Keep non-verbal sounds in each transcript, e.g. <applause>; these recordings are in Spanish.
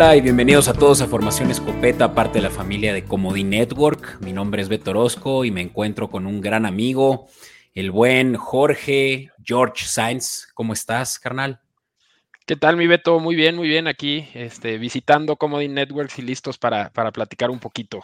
Hola y bienvenidos a todos a Formación Escopeta, parte de la familia de Comodi Network. Mi nombre es Beto Orozco y me encuentro con un gran amigo, el buen Jorge George Sainz. ¿Cómo estás, carnal? ¿Qué tal, mi Beto? Muy bien, muy bien aquí, este, visitando Comodi Networks y listos para, para platicar un poquito.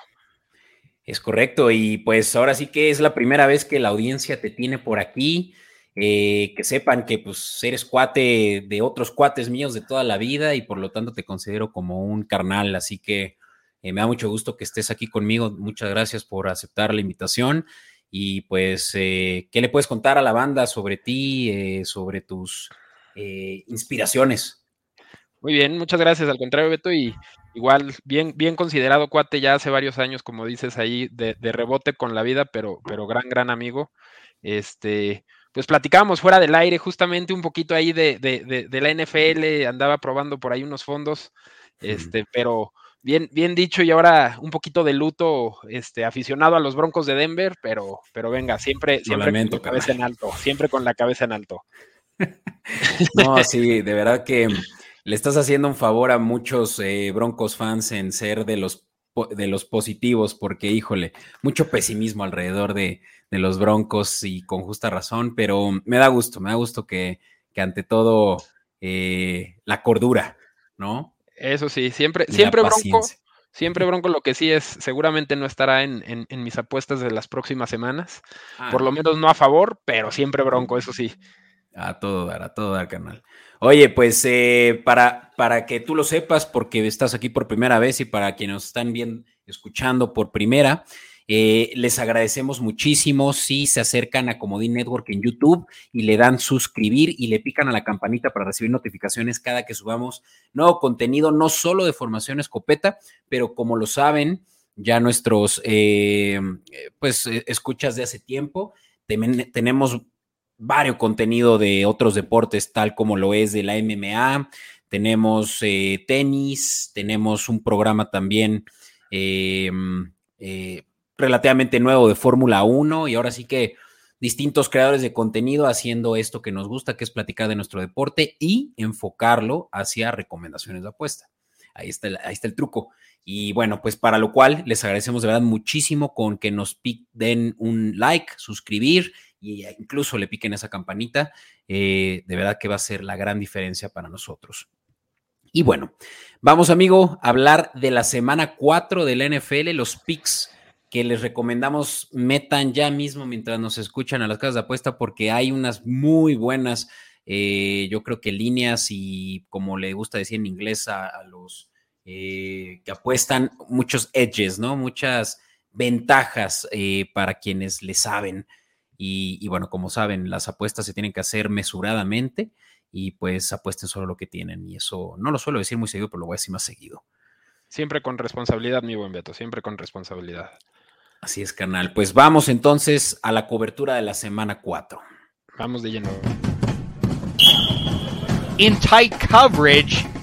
Es correcto, y pues ahora sí que es la primera vez que la audiencia te tiene por aquí. Eh, que sepan que pues eres cuate de otros cuates míos de toda la vida y por lo tanto te considero como un carnal, así que eh, me da mucho gusto que estés aquí conmigo. Muchas gracias por aceptar la invitación y pues, eh, ¿qué le puedes contar a la banda sobre ti, sobre tus inspiraciones? Muy bien, muchas gracias. Al contrario, Beto, y igual bien, bien considerado cuate ya hace varios años, como dices ahí, de, de rebote con la vida, pero, pero gran, gran amigo. Este, pues platicábamos fuera del aire justamente un poquito ahí de, de, la NFL, andaba probando por ahí unos fondos, este, pero bien, bien dicho y ahora un poquito de luto, este, aficionado a los Broncos de Denver, pero, pero venga, siempre, siempre con la cabeza en alto, siempre con la cabeza en alto. <laughs> no, sí, de verdad que le estás haciendo un favor a muchos eh, Broncos fans en ser de los de los positivos, porque híjole, mucho pesimismo alrededor de, de los Broncos y con justa razón, pero me da gusto, me da gusto que, que ante todo eh, la cordura, ¿no? Eso sí, siempre, siempre Bronco, siempre Bronco lo que sí es, seguramente no estará en, en, mis apuestas de las próximas semanas, ah, por lo menos no a favor, pero siempre Bronco, eso sí. A todo dar, a todo dar, canal. Oye, pues eh, para, para que tú lo sepas, porque estás aquí por primera vez y para quienes nos están bien escuchando por primera, eh, les agradecemos muchísimo si se acercan a Comodín Network en YouTube y le dan suscribir y le pican a la campanita para recibir notificaciones cada que subamos nuevo contenido, no solo de formación escopeta, pero como lo saben ya nuestros, eh, pues, escuchas de hace tiempo, tenemos varios contenido de otros deportes, tal como lo es de la MMA, tenemos tenis, tenemos un programa también eh, relativamente nuevo de Fórmula 1 y ahora sí que distintos creadores de contenido haciendo esto que nos gusta, que es platicar de nuestro deporte y enfocarlo hacia recomendaciones de apuesta. Ahí está, el, ahí está el truco. Y bueno, pues para lo cual les agradecemos de verdad muchísimo con que nos den un like, suscribir e incluso le piquen esa campanita. Eh, de verdad que va a ser la gran diferencia para nosotros. Y bueno, vamos amigo a hablar de la semana 4 de la NFL, los picks que les recomendamos metan ya mismo mientras nos escuchan a las casas de apuesta porque hay unas muy buenas, eh, yo creo que líneas y como le gusta decir en inglés a, los eh, que apuestan, muchos edges, ¿no? Muchas ventajas eh, para quienes le saben. Y, y, bueno, como saben, las apuestas se tienen que hacer mesuradamente y pues apuesten solo lo que tienen. Y eso no lo suelo decir muy seguido, pero lo voy a decir más seguido. Siempre con responsabilidad, mi buen Beto, siempre con responsabilidad. Así es, canal. Pues vamos entonces a la cobertura de la semana 4. Vamos de lleno. In tight coverage.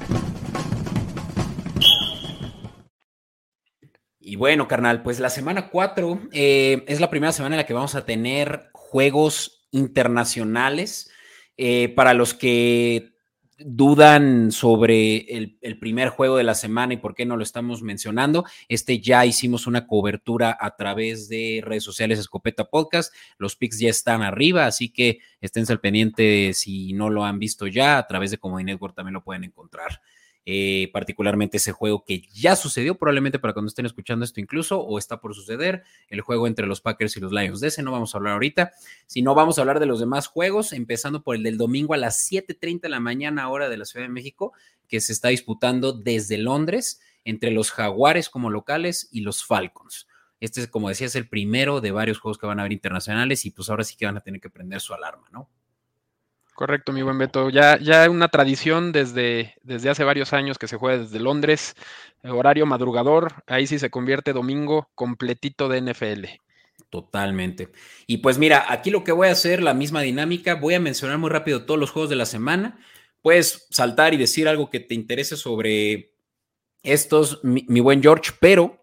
Y bueno, carnal, pues la semana 4 eh, es la primera semana en la que vamos a tener juegos internacionales. Eh, para los que dudan sobre el, primer juego de la semana y por qué no lo estamos mencionando, este ya hicimos una cobertura a través de redes sociales Escopeta Podcast. Los pics ya están arriba, así que esténse al pendiente si no lo han visto ya. A través de Comedy Network también lo pueden encontrar. Eh, particularmente ese juego que ya sucedió, probablemente para cuando estén escuchando esto incluso, o está por suceder, el juego entre los Packers y los Lions. De ese no vamos a hablar ahorita, sino vamos a hablar de los demás juegos, empezando por el del domingo a las 7.30 de la mañana hora de la Ciudad de México, que se está disputando desde Londres entre los Jaguares como locales y los Falcons. Este, como decía, es el primero de varios juegos que van a haber internacionales y pues ahora sí que van a tener que prender su alarma, ¿no? Correcto, mi buen Beto. Ya, ya una tradición desde, desde hace varios años que se juega desde Londres, horario madrugador, ahí sí se convierte domingo completito de NFL. Totalmente. Y pues mira, aquí lo que voy a hacer, la misma dinámica, voy a mencionar muy rápido todos los juegos de la semana. Puedes saltar y decir algo que te interese sobre estos, mi buen George, pero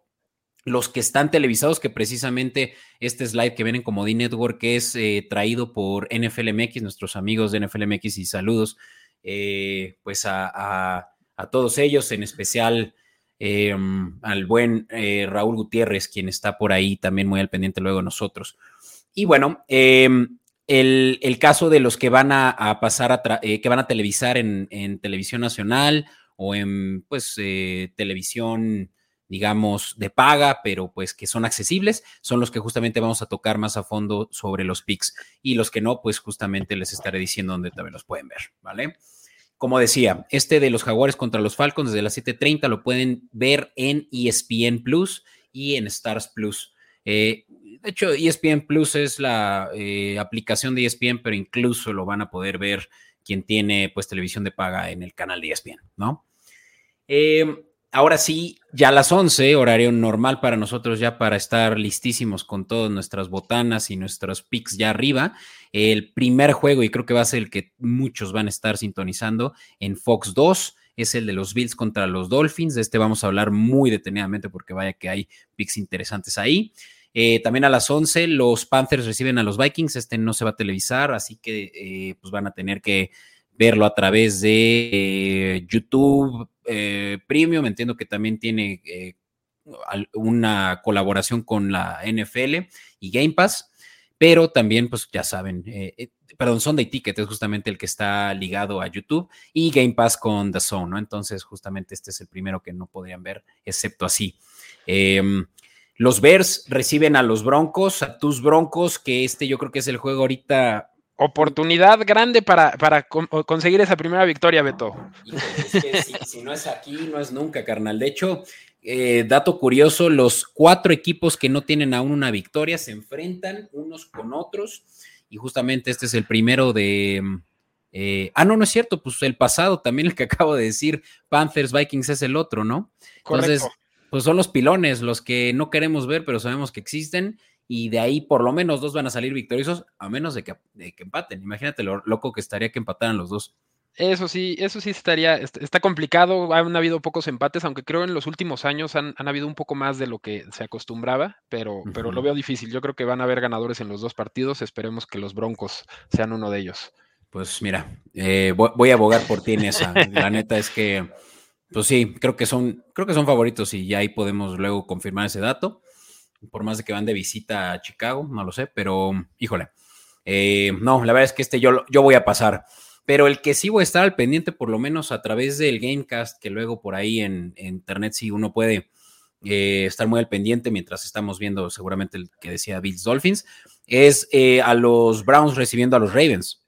los que están televisados, que precisamente este slide que vienen como D-Network es eh, traído por NFLMX, nuestros amigos de NFLMX y saludos, eh, pues a, a todos ellos, en especial em, al buen eh, Raúl Gutiérrez, quien está por ahí también muy al pendiente luego de nosotros. Y bueno, em, el, caso de los que van a, pasar a, que van a televisar en, televisión nacional o en pues televisión digamos, de paga, pero pues que son accesibles, son los que justamente vamos a tocar más a fondo sobre los picks. Y los que no, pues justamente les estaré diciendo dónde también los pueden ver, ¿vale? Como decía, este de los Jaguares contra los Falcons desde las 7:30 lo pueden ver en ESPN Plus y en Stars Plus. Eh, de hecho, ESPN Plus es la eh, aplicación de ESPN, pero incluso lo van a poder ver quien tiene pues televisión de paga en el canal de ESPN, ¿no? Eh, ahora sí, ya a las 11, horario normal para nosotros ya para estar listísimos con todas nuestras botanas y nuestros picks ya arriba. El primer juego, y creo que va a ser el que muchos van a estar sintonizando en Fox 2, es el de los Bills contra los Dolphins. De este vamos a hablar muy detenidamente porque vaya que hay picks interesantes ahí. Eh, también a las 11 los Panthers reciben a los Vikings. Este no se va a televisar, así que eh, pues van a tener que verlo a través de eh, YouTube eh, Premium. Entiendo que también tiene eh, una colaboración con la NFL y Game Pass, pero también, pues ya saben, perdón, Sunday Ticket es justamente el que está ligado a YouTube y Game Pass con The Zone, ¿no? Entonces, justamente este es el primero que no podrían ver, excepto así. Em, los Bears reciben a los Broncos, a tus Broncos, que este yo creo que es el juego ahorita Oportunidad grande para, para conseguir esa primera victoria, Beto. si, no es aquí, no es nunca, carnal. De hecho, eh, dato curioso, los cuatro equipos que no tienen aún una victoria se enfrentan unos con otros y justamente este es el primero de... Eh, ah, no, no es cierto, pues el pasado también el que acabo de decir, Panthers, Vikings es el otro, ¿no? Entonces, pues son los pilones, los que no queremos ver, pero sabemos que existen y de ahí por lo menos dos van a salir victoriosos, a menos de que, empaten. Imagínate lo loco que estaría que empataran los dos. Eso sí, eso sí estaría, está complicado, han habido pocos empates, aunque creo en los últimos años han, habido un poco más de lo que se acostumbraba, pero, pero lo veo difícil. Yo creo que van a haber ganadores en los dos partidos, esperemos que los Broncos sean uno de ellos. Pues mira, eh, voy, a abogar por ti en esa. La neta es que, pues sí, creo que son, creo que son favoritos y ya ahí podemos luego confirmar ese dato por más de que van de visita a Chicago, no lo sé, pero híjole. Eh, no, la verdad es que este yo, yo voy a pasar. Pero el que sí voy a estar al pendiente, por lo menos a través del Gamecast, que luego por ahí en, internet sí uno puede eh, estar muy al pendiente mientras estamos viendo seguramente el que decía Bills Dolphins, es eh, a los Browns recibiendo a los Ravens.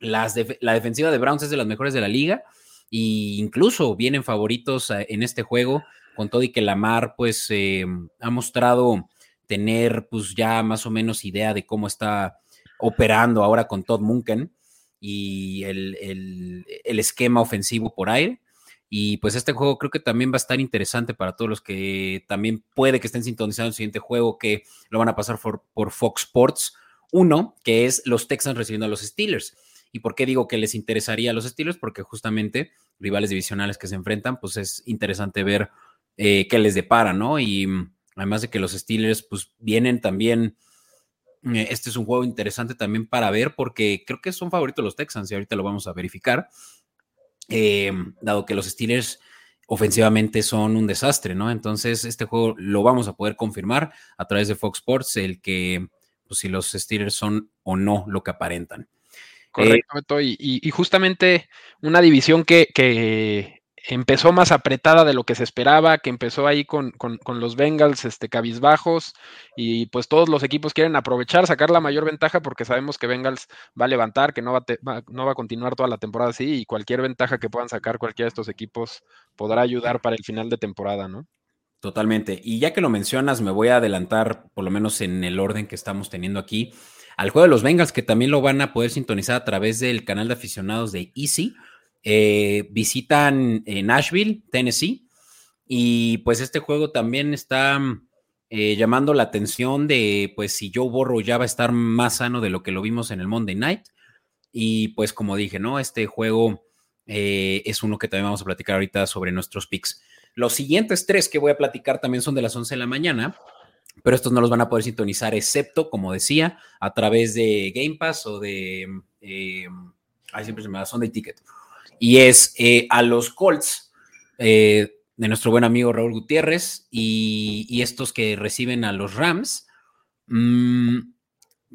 Las la defensiva de Browns es de las mejores de la liga e incluso vienen favoritos en este juego con todo y que Lamar pues eh, ha mostrado tener pues ya más o menos idea de cómo está operando ahora con Todd Munken y el, esquema ofensivo por aire. Y pues este juego creo que también va a estar interesante para todos los que también puede que estén sintonizando el siguiente juego que lo van a pasar por, por Fox Sports. Uno, que es los Texans recibiendo a los Steelers. ¿Y por qué digo que les interesaría a los Steelers? Porque justamente rivales divisionales que se enfrentan, pues es interesante ver eh, que les depara, ¿no? Y mm, además de que los Steelers, pues vienen también. Eh, este es un juego interesante también para ver, porque creo que son favoritos los Texans y ahorita lo vamos a verificar. Eh, dado que los Steelers ofensivamente son un desastre, ¿no? Entonces, este juego lo vamos a poder confirmar a través de Fox Sports, el que, pues, si los Steelers son o no lo que aparentan. Correcto, y, justamente una división que empezó más apretada de lo que se esperaba, que empezó ahí con, los Bengals este, cabizbajos y pues todos los equipos quieren aprovechar, sacar la mayor ventaja porque sabemos que Bengals va a levantar, que no va, no va a continuar toda la temporada así y cualquier ventaja que puedan sacar cualquiera de estos equipos podrá ayudar para el final de temporada, ¿no? Totalmente. Y ya que lo mencionas, me voy a adelantar, por lo menos en el orden que estamos teniendo aquí, al juego de los Bengals, que también lo van a poder sintonizar a través del canal de aficionados de Easy. Eh, visitan eh, Nashville, Tennessee, y pues este juego también está eh, llamando la atención de pues si Joe Borro ya va a estar más sano de lo que lo vimos en el Monday Night. Y pues como dije, ¿no? Este juego es uno que también vamos a platicar ahorita sobre nuestros picks. Los siguientes tres que voy a platicar también son de las 11 de la mañana, pero estos no los van a poder sintonizar, excepto, como decía, a través de Game Pass o de... ahí siempre se me da Sunday Ticket y es eh, a los Colts eh, de nuestro buen amigo Raúl Gutiérrez y, estos que reciben a los Rams. Mm,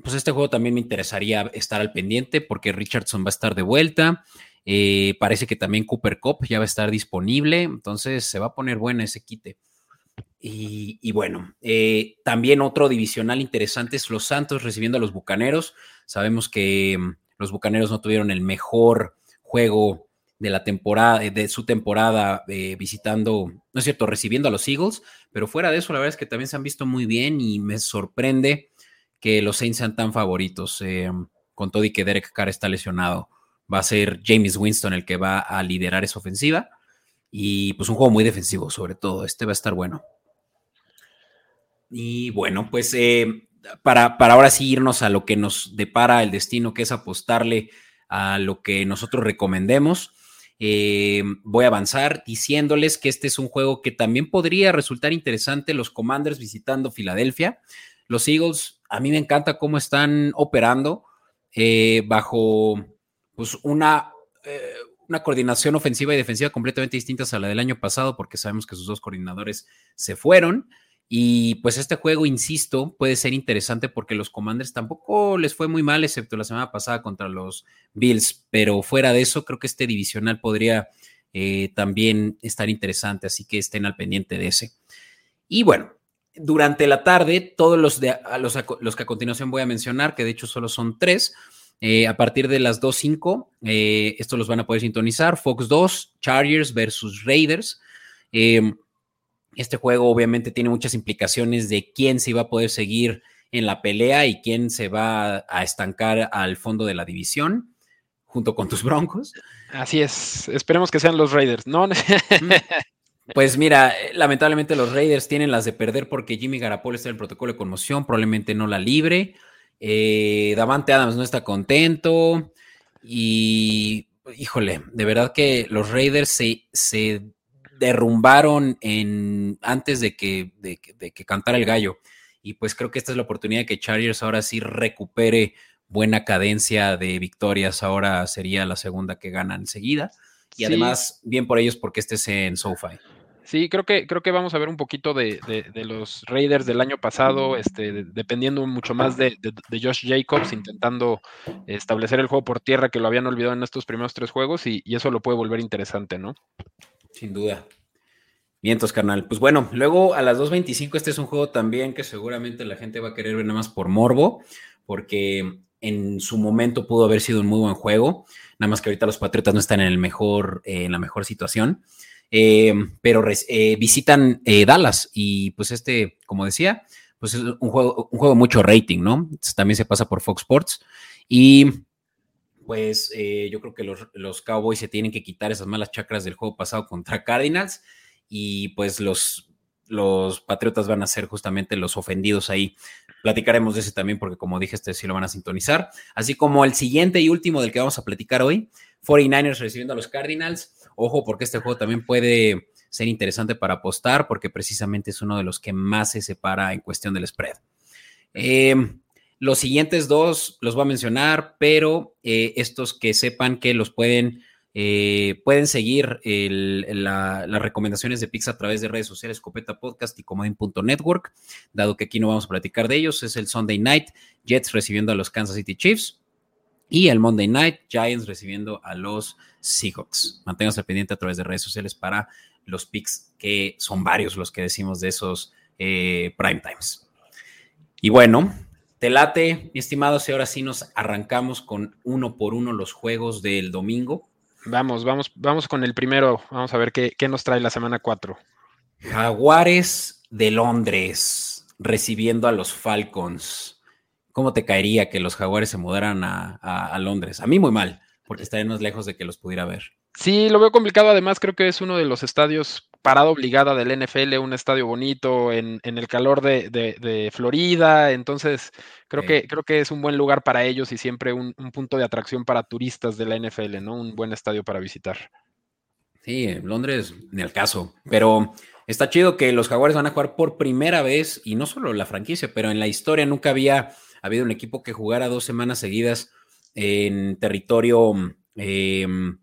pues este juego también me interesaría estar al pendiente porque Richardson va a estar de vuelta. Eh, parece que también Cooper Cup ya va a estar disponible, entonces se va a poner buena ese quite. Y, bueno, también otro divisional interesante es los Santos recibiendo a los Bucaneros. Sabemos que mm, los Bucaneros no tuvieron el mejor juego de la temporada, de su temporada eh, visitando, no es cierto, recibiendo a los Eagles, pero fuera de eso, la verdad es que también se han visto muy bien y me sorprende que los Saints sean tan favoritos. Eh, con todo y que Derek Carr está lesionado, va a ser James Winston el que va a liderar esa ofensiva. Y pues un juego muy defensivo, sobre todo. Este va a estar bueno. Y bueno, pues eh, para, para ahora sí irnos a lo que nos depara el destino, que es apostarle a lo que nosotros recomendemos. Eh, voy a avanzar diciéndoles que este es un juego que también podría resultar interesante. Los Commanders visitando Filadelfia. Los Eagles, a mí me encanta cómo están operando eh, bajo pues, una, una coordinación ofensiva y defensiva completamente distintas a la del año pasado, porque sabemos que sus dos coordinadores se fueron. Y pues este juego, insisto, puede ser interesante porque los Commanders tampoco les fue muy mal, excepto la semana pasada contra los Bills, pero fuera de eso, creo que este divisional podría eh, también estar interesante, así que estén al pendiente de ese. Y bueno, durante la tarde, todos los, de, los, que a continuación voy a mencionar, que de hecho solo son tres, eh, a partir de las 2.05, eh, estos los van a poder sintonizar. Fox 2, Chargers versus Raiders. Eh, este juego obviamente tiene muchas implicaciones de quién se va a poder seguir en la pelea y quién se va a estancar al fondo de la división junto con tus Broncos. Así es, esperemos que sean los Raiders, ¿no? Pues mira, lamentablemente los Raiders tienen las de perder porque Jimmy Garapolo está en el protocolo de conmoción, probablemente no la libre. Eh, Davante Adams no está contento. Y híjole, de verdad que los Raiders se, se derrumbaron en, antes de que, de, que cantara el gallo. Y pues creo que esta es la oportunidad de que Chargers ahora sí recupere buena cadencia de victorias. Ahora sería la segunda que gana enseguida. Y además, bien por ellos porque este es en SoFi. Sí, creo que, creo que vamos a ver un poquito de, los Raiders del año pasado, este, dependiendo mucho más de, Josh Jacobs, intentando establecer el juego por tierra que lo habían olvidado en estos primeros tres juegos, y, y eso lo puede volver interesante, ¿no? Sin duda. Vientos, carnal. Pues bueno, luego a las 2.25 este es un juego también que seguramente la gente va a querer ver nada más por morbo, porque en su momento pudo haber sido un muy buen juego, nada más que ahorita los Patriotas no están en, el mejor, eh, en la mejor situación, eh, pero eh, visitan Dallas y pues este, como decía, pues es un juego, un juego mucho rating, ¿no? También se pasa por Fox Sports y pues eh, yo creo que los, Cowboys se tienen que quitar esas malas chacras del juego pasado contra Cardinals y pues los, los Patriotas van a ser justamente los ofendidos ahí. Platicaremos de ese también porque como dije, este sí lo van a sintonizar. Así como el siguiente y último del que vamos a platicar hoy, 49ers recibiendo a los Cardinals. Ojo porque este juego también puede ser interesante para apostar porque precisamente es uno de los que más se separa en cuestión del spread. Eh, los siguientes dos los voy a mencionar, pero eh, estos que sepan que los pueden, eh, pueden seguir las recomendaciones de Pix a través de redes sociales, Copeta Podcast y Comodín.network, dado que aquí no vamos a platicar de ellos, es el Sunday Night, Jets recibiendo a los Kansas City Chiefs. Y el Monday Night, Giants recibiendo a los Seahawks. Manténganse pendiente a través de redes sociales para los picks, que son varios los que decimos de esos eh, prime times. Y bueno, te late, mi estimado, si ahora sí nos arrancamos con uno por uno los juegos del domingo. Vamos, vamos, vamos con el primero. Vamos a ver qué, nos trae la semana 4. Jaguares de Londres recibiendo a los Falcons. ¿Cómo te caería que los Jaguares se mudaran a, a Londres? A mí muy mal, porque estarían más lejos de que los pudiera ver. Sí, lo veo complicado. Además, creo que es uno de los estadios parada obligada del NFL, un estadio bonito en, el calor de, Florida. Entonces, creo, que, creo que es un buen lugar para ellos y siempre un, punto de atracción para turistas de la NFL, ¿no? Un buen estadio para visitar. Sí, Londres, ni al caso. Pero está chido que los Jaguares van a jugar por primera vez, y no solo la franquicia, pero en la historia nunca había habido un equipo que jugara dos semanas seguidas en territorio. Em,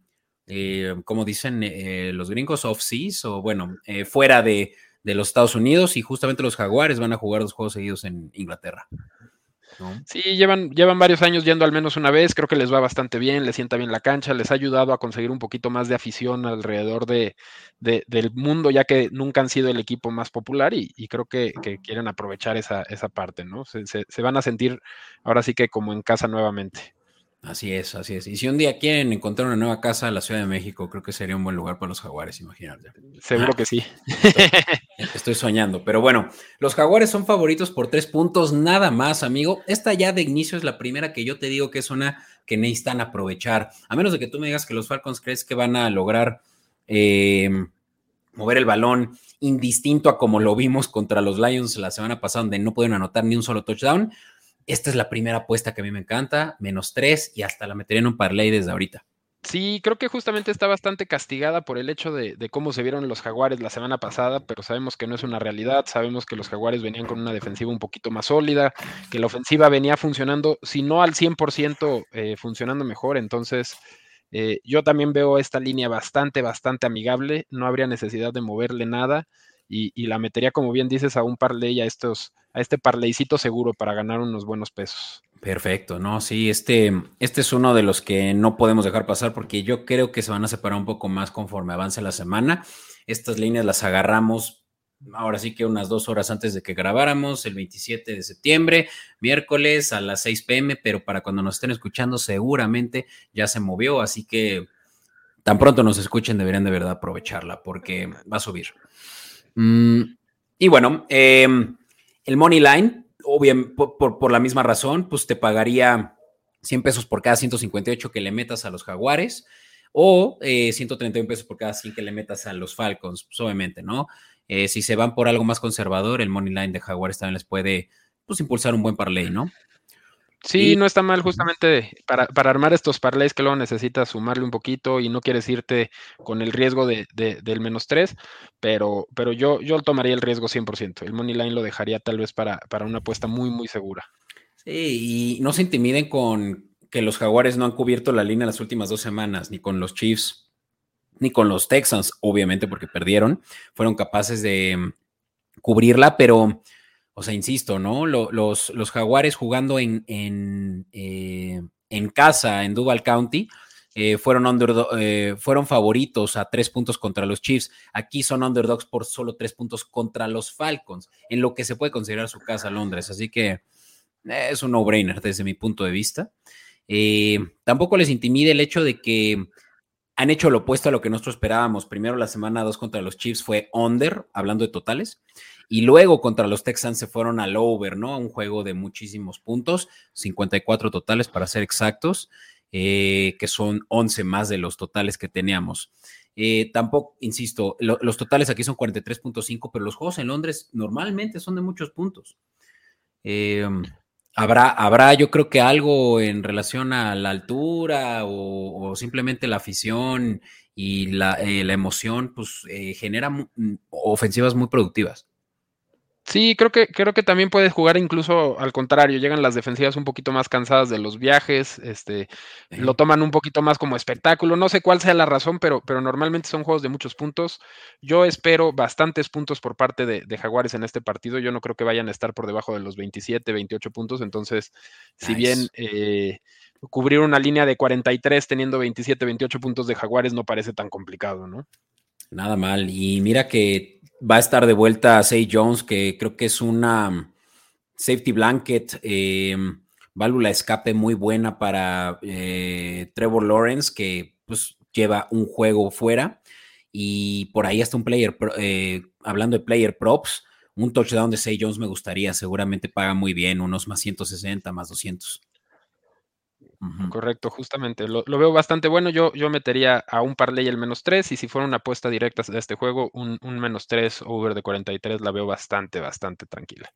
eh, como dicen eh, los gringos, off-seas, o bueno, eh, fuera de, los Estados Unidos, y justamente los Jaguares van a jugar dos juegos seguidos en Inglaterra. Sí, llevan, llevan varios años yendo al menos una vez, creo que les va bastante bien, les sienta bien la cancha, les ha ayudado a conseguir un poquito más de afición alrededor de, del mundo, ya que nunca han sido el equipo más popular y, creo que, quieren aprovechar esa, esa parte, ¿no? se, van a sentir ahora sí que como en casa nuevamente. Así es, así es. Y si un día quieren encontrar una nueva casa en la Ciudad de México, creo que sería un buen lugar para los jaguares, imagínate. Seguro que sí. Estoy, soñando. Pero bueno, los jaguares son favoritos por tres puntos, nada más, amigo. Esta ya de inicio es la primera que yo te digo que es una que necesitan aprovechar. A menos de que tú me digas que los Falcons crees que van a lograr em, mover el balón indistinto a como lo vimos contra los Lions la semana pasada, donde no pueden anotar ni un solo touchdown esta es la primera apuesta que a mí me encanta, menos tres y hasta la metería en un parlay desde ahorita. Sí, creo que justamente está bastante castigada por el hecho de, cómo se vieron los jaguares la semana pasada, pero sabemos que no es una realidad, sabemos que los jaguares venían con una defensiva un poquito más sólida, que la ofensiva venía funcionando, si no al 100% eh, funcionando mejor, entonces eh, yo también veo esta línea bastante, bastante amigable, no habría necesidad de moverle nada y, la metería, como bien dices, a un parlay, a, estos, a este parlaycito seguro para ganar unos buenos pesos. Perfecto, no, sí, este, este es uno de los que no podemos dejar pasar porque yo creo que se van a separar un poco más conforme avance la semana. Estas líneas las agarramos ahora sí que unas dos horas antes de que grabáramos, el 27 de septiembre, miércoles a las 6 pm, pero para cuando nos estén escuchando seguramente ya se movió, así que tan pronto nos escuchen deberían de verdad aprovecharla porque va a subir. Mm, y bueno, em, el Money Line, obviamente, por, la misma razón, pues te pagaría 100 pesos por cada 158 que le metas a los Jaguares o 131 eh, pesos por cada 100 que le metas a los Falcons, pues obviamente, ¿no? Eh, si se van por algo más conservador, el Money Line de Jaguares también les puede pues, impulsar un buen parlay, ¿no? Sí, no está mal justamente para, armar estos parlays que luego necesitas sumarle un poquito y no quieres irte con el riesgo de, del menos 3, pero, pero yo, yo tomaría el riesgo 100%. El money line lo dejaría tal vez para, para una apuesta muy, muy segura. Sí, y no se intimiden con que los Jaguares no han cubierto la línea las últimas dos semanas, ni con los Chiefs, ni con los Texans, obviamente porque perdieron. Fueron capaces de mm, cubrirla, pero o sea, insisto, ¿no? Los, los jaguares jugando en, en, eh, en, casa en Duval County eh, fueron, eh, fueron favoritos a tres puntos contra los Chiefs. Aquí son underdogs por solo tres puntos contra los Falcons, en lo que se puede considerar su casa Londres. Así que es un no-brainer desde mi punto de vista. tampoco les intimide el hecho de que han hecho lo opuesto a lo que nosotros esperábamos. Primero la semana 2 contra los Chiefs fue under, hablando de totales. Y luego contra los Texans se fueron al over, ¿no? Un juego de muchísimos puntos, 54 totales para ser exactos, eh, que son 11 más de los totales que teníamos. Eh, tampoco, insisto, los totales aquí son 43.5, pero los juegos en Londres normalmente son de muchos puntos. Eh, habrá, habrá, yo creo que algo en relación a la altura o, simplemente la afición y la, la emoción, pues genera ofensivas muy productivas. Sí, creo que, creo que también puedes jugar incluso al contrario, llegan las defensivas un poquito más cansadas de los viajes, este, lo toman un poquito más como espectáculo, no sé cuál sea la razón, pero, pero normalmente son juegos de muchos puntos. Yo espero bastantes puntos por parte de, Jaguares en este partido, yo no creo que vayan a estar por debajo de los 27, 28 puntos, entonces, si bien eh, cubrir una línea de 43 teniendo 27, 28 puntos de Jaguares no parece tan complicado, ¿no? Nada mal, y mira que Va a estar de vuelta Say Jones, que creo que es una safety blanket, eh, válvula escape muy buena para eh, Trevor Lawrence, que pues lleva un juego fuera. Y por ahí hasta un player, eh, hablando de player props, un touchdown de Say Jones me gustaría, seguramente paga muy bien, unos más 160, más 200. Correcto, justamente. Lo, veo bastante bueno. Yo, yo metería a un parlay el menos 3 y si fuera una apuesta directa de este juego, un, menos 3 over de 43 la veo bastante, bastante tranquila.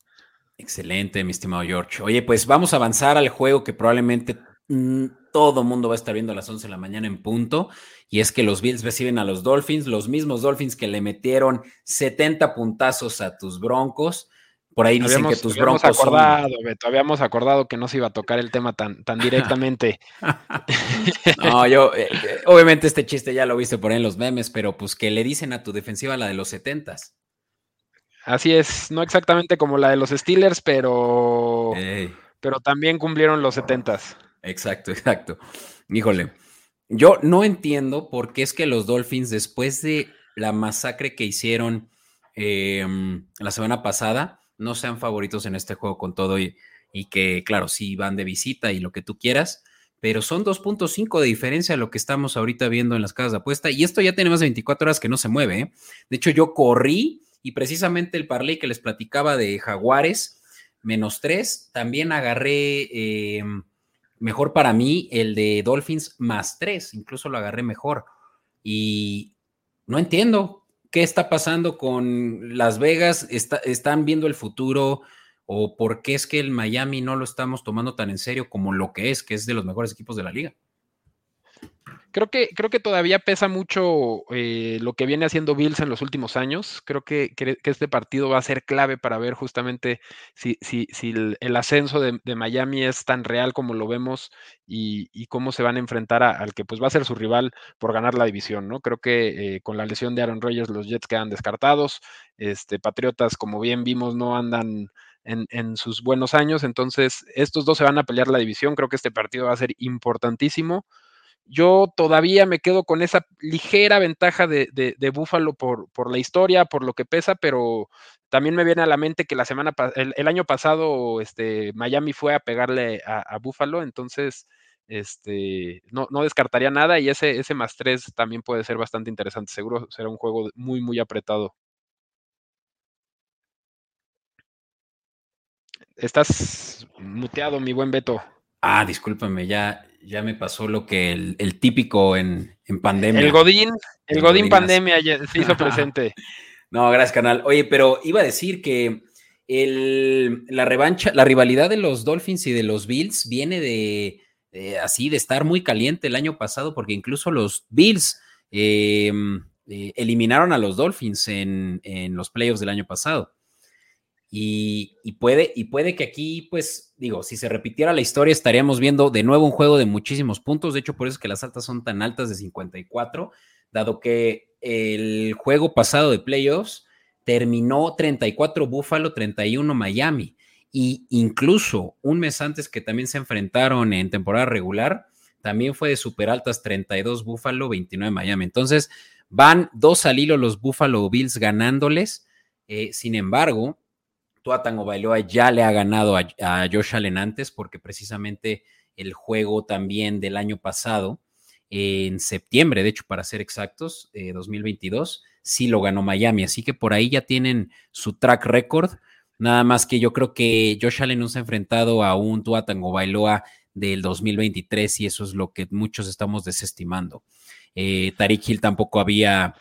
Excelente, mi estimado George. Oye, pues vamos a avanzar al juego que probablemente mm, todo mundo va a estar viendo a las 11 de la mañana en punto. Y es que los Bills reciben a los Dolphins, los mismos Dolphins que le metieron 70 puntazos a tus Broncos Por ahí dicen que tus habíamos broncos acordado, Beto, habíamos acordado que no se iba a tocar el tema tan, tan directamente. <laughs> no, yo, eh, eh, obviamente este chiste ya lo viste por ahí en los memes, pero pues que le dicen a tu defensiva la de los setentas. Así es, no exactamente como la de los Steelers, pero, pero también cumplieron los setentas. Exacto, exacto. Híjole, yo no entiendo por qué es que los Dolphins, después de la masacre que hicieron em, la semana pasada, no sean favoritos en este juego con todo y, que, claro, sí van de visita y lo que tú quieras, pero son 2.5 de diferencia a lo que estamos ahorita viendo en las casas de apuesta. Y esto ya tiene más de 24 horas que no se mueve. ¿eh? De hecho, yo corrí y precisamente el parlay que les platicaba de Jaguares, menos 3, también agarré em, mejor para mí el de Dolphins más 3, incluso lo agarré mejor. Y no entiendo qué está pasando con Las Vegas, están viendo el futuro o por qué es que el Miami no lo estamos tomando tan en serio como lo que es, que es de los mejores equipos de la liga. Creo que, creo que todavía pesa mucho eh, lo que viene haciendo Bills en los últimos años. Creo que, este partido va a ser clave para ver justamente si, si, si el, ascenso de, Miami es tan real como lo vemos y, cómo se van a enfrentar al que pues va a ser su rival por ganar la división, ¿no? Creo que eh, con la lesión de Aaron Rodgers los Jets quedan descartados. Este, Patriotas, como bien vimos, no andan en, en, sus buenos años. Entonces, estos dos se van a pelear la división. Creo que este partido va a ser importantísimo. Yo todavía me quedo con esa ligera ventaja de, de, Búfalo por, por, la historia, por lo que pesa, pero también me viene a la mente que la semana el, año pasado este, Miami fue a pegarle a, Búfalo, entonces este, no, no, descartaría nada y ese, ese más tres también puede ser bastante interesante. Seguro será un juego muy, muy apretado. Estás muteado, mi buen Beto. Ah, discúlpame, ya, ya me pasó lo que el, típico en, pandemia. El Godín, el, Godín pandemia se hizo <laughs> presente. no, gracias, canal. Oye, pero iba a decir que la revancha, la rivalidad de los Dolphins y de los Bills viene de, así, de estar muy caliente el año pasado, porque incluso los Bills em, eh, eliminaron a los Dolphins en, en los playoffs del año pasado. Y, puede, y puede que aquí, pues, digo, si se repitiera la historia, estaríamos viendo de nuevo un juego de muchísimos puntos. De hecho, por eso es que las altas son tan altas de 54, dado que el juego pasado de playoffs terminó 34 Buffalo, 31 Miami. Y incluso un mes antes que también se enfrentaron en temporada regular, también fue de super altas 32 Buffalo, 29 Miami. Entonces, van dos al hilo los Buffalo Bills ganándoles. Eh, sin embargo, Tua Tango Bailoa ya le ha ganado a, Josh Allen antes, porque precisamente el juego también del año pasado, en septiembre, de hecho, para ser exactos, 2022, eh, sí lo ganó Miami. Así que por ahí ya tienen su track record. Nada más que yo creo que Josh Allen no se ha enfrentado a un Tua Tango Bailoa del 2023 y eso es lo que muchos estamos desestimando. Eh, Tariq Hill tampoco había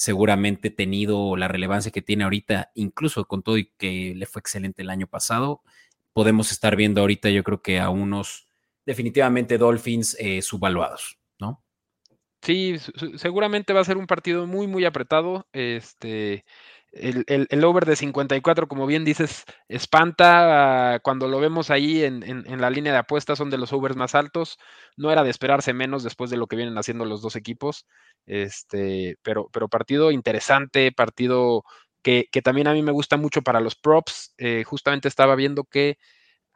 seguramente tenido la relevancia que tiene ahorita, incluso con todo y que le fue excelente el año pasado. Podemos estar viendo ahorita, yo creo que a unos definitivamente Dolphins eh, subvaluados, ¿no? Sí, seguramente va a ser un partido muy, muy apretado. Este, el, over de 54, como bien dices, espanta cuando lo vemos ahí en, en, la línea de apuestas, son de los overs más altos. No era de esperarse menos después de lo que vienen haciendo los dos equipos. Este, pero, pero partido interesante, partido que, que también a mí me gusta mucho para los props. Eh, justamente estaba viendo que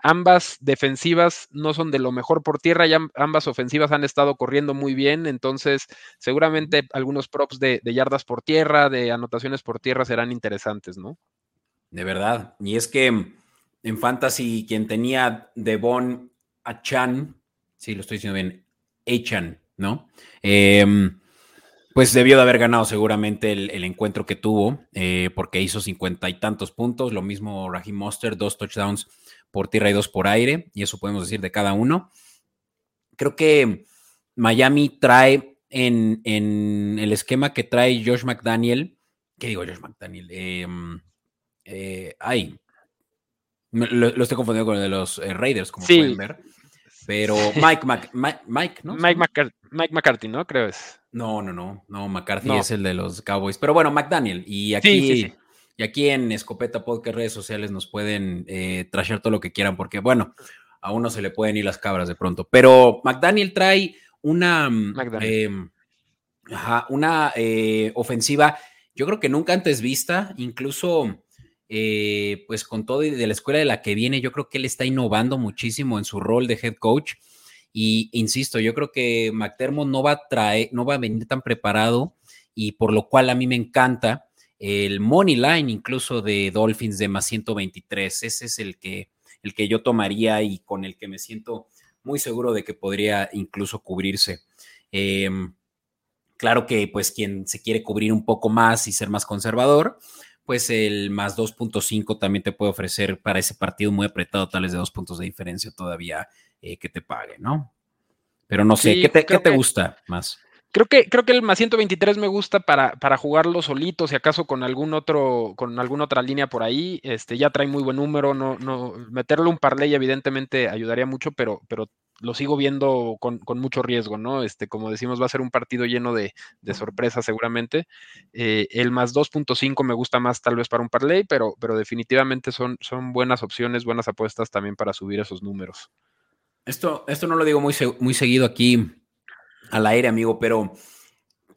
ambas defensivas no son de lo mejor por tierra, y ambas ofensivas han estado corriendo muy bien, entonces seguramente algunos props de, yardas por tierra, de anotaciones por tierra serán interesantes, ¿no? De verdad, y es que en Fantasy quien tenía Devon Achan, sí, lo estoy diciendo bien, Achan, ¿no? Em, pues debió de haber ganado seguramente el, encuentro que tuvo, eh, porque hizo cincuenta y tantos puntos. Lo mismo Raheem Monster, dos touchdowns por tierra y dos por aire, y eso podemos decir de cada uno. Creo que Miami trae en, el esquema que trae Josh McDaniel, ¿qué digo Josh McDaniel? Em, eh, ay, lo, estoy confundiendo con el de los eh, Raiders, como pueden ver. Pero Mike, Mike, ¿no? Mike, McCarthy, ¿no? Creo es. No, no, no, no, McCarthy es el de los Cowboys. Pero bueno, McDaniel. Y aquí Y aquí en Escopeta Podcast, redes sociales, nos pueden eh, trashear todo lo que quieran, porque bueno, a uno se le pueden ir las cabras de pronto. Pero McDaniel trae una, mm, em, una eh, ofensiva, yo creo que nunca antes vista, incluso eh, pues con todo y de la escuela de la que viene, yo creo que él está innovando muchísimo en su rol de head coach. Y insisto, yo creo que McDermott no va a traer, no va a venir tan preparado y por lo cual a mí me encanta el money line incluso de Dolphins de más 123. Ese es el que, el que yo tomaría y con el que me siento muy seguro de que podría incluso cubrirse. Em, claro que pues quien se quiere cubrir un poco más y ser más conservador, pues el más 2.5 también te puede ofrecer para ese partido muy apretado, tales de dos puntos de diferencia todavía eh, que te pague, ¿no? Pero no sé, ¿qué te, ¿qué te gusta más? Creo que, creo que el más 123 me gusta para, para jugarlo solito, si acaso con algún otro, con alguna otra línea por ahí. Este, ya trae muy buen número, no, no, meterle un parlay evidentemente ayudaría mucho, pero, pero lo sigo viendo con, mucho riesgo, ¿no? Este, como decimos, va a ser un partido lleno de, de sorpresas seguramente. Eh, el más 2.5 me gusta más tal vez para un parlay, pero, pero definitivamente son, son buenas opciones, buenas apuestas también para subir esos números. Esto, esto no lo digo muy, muy seguido aquí al aire, amigo, pero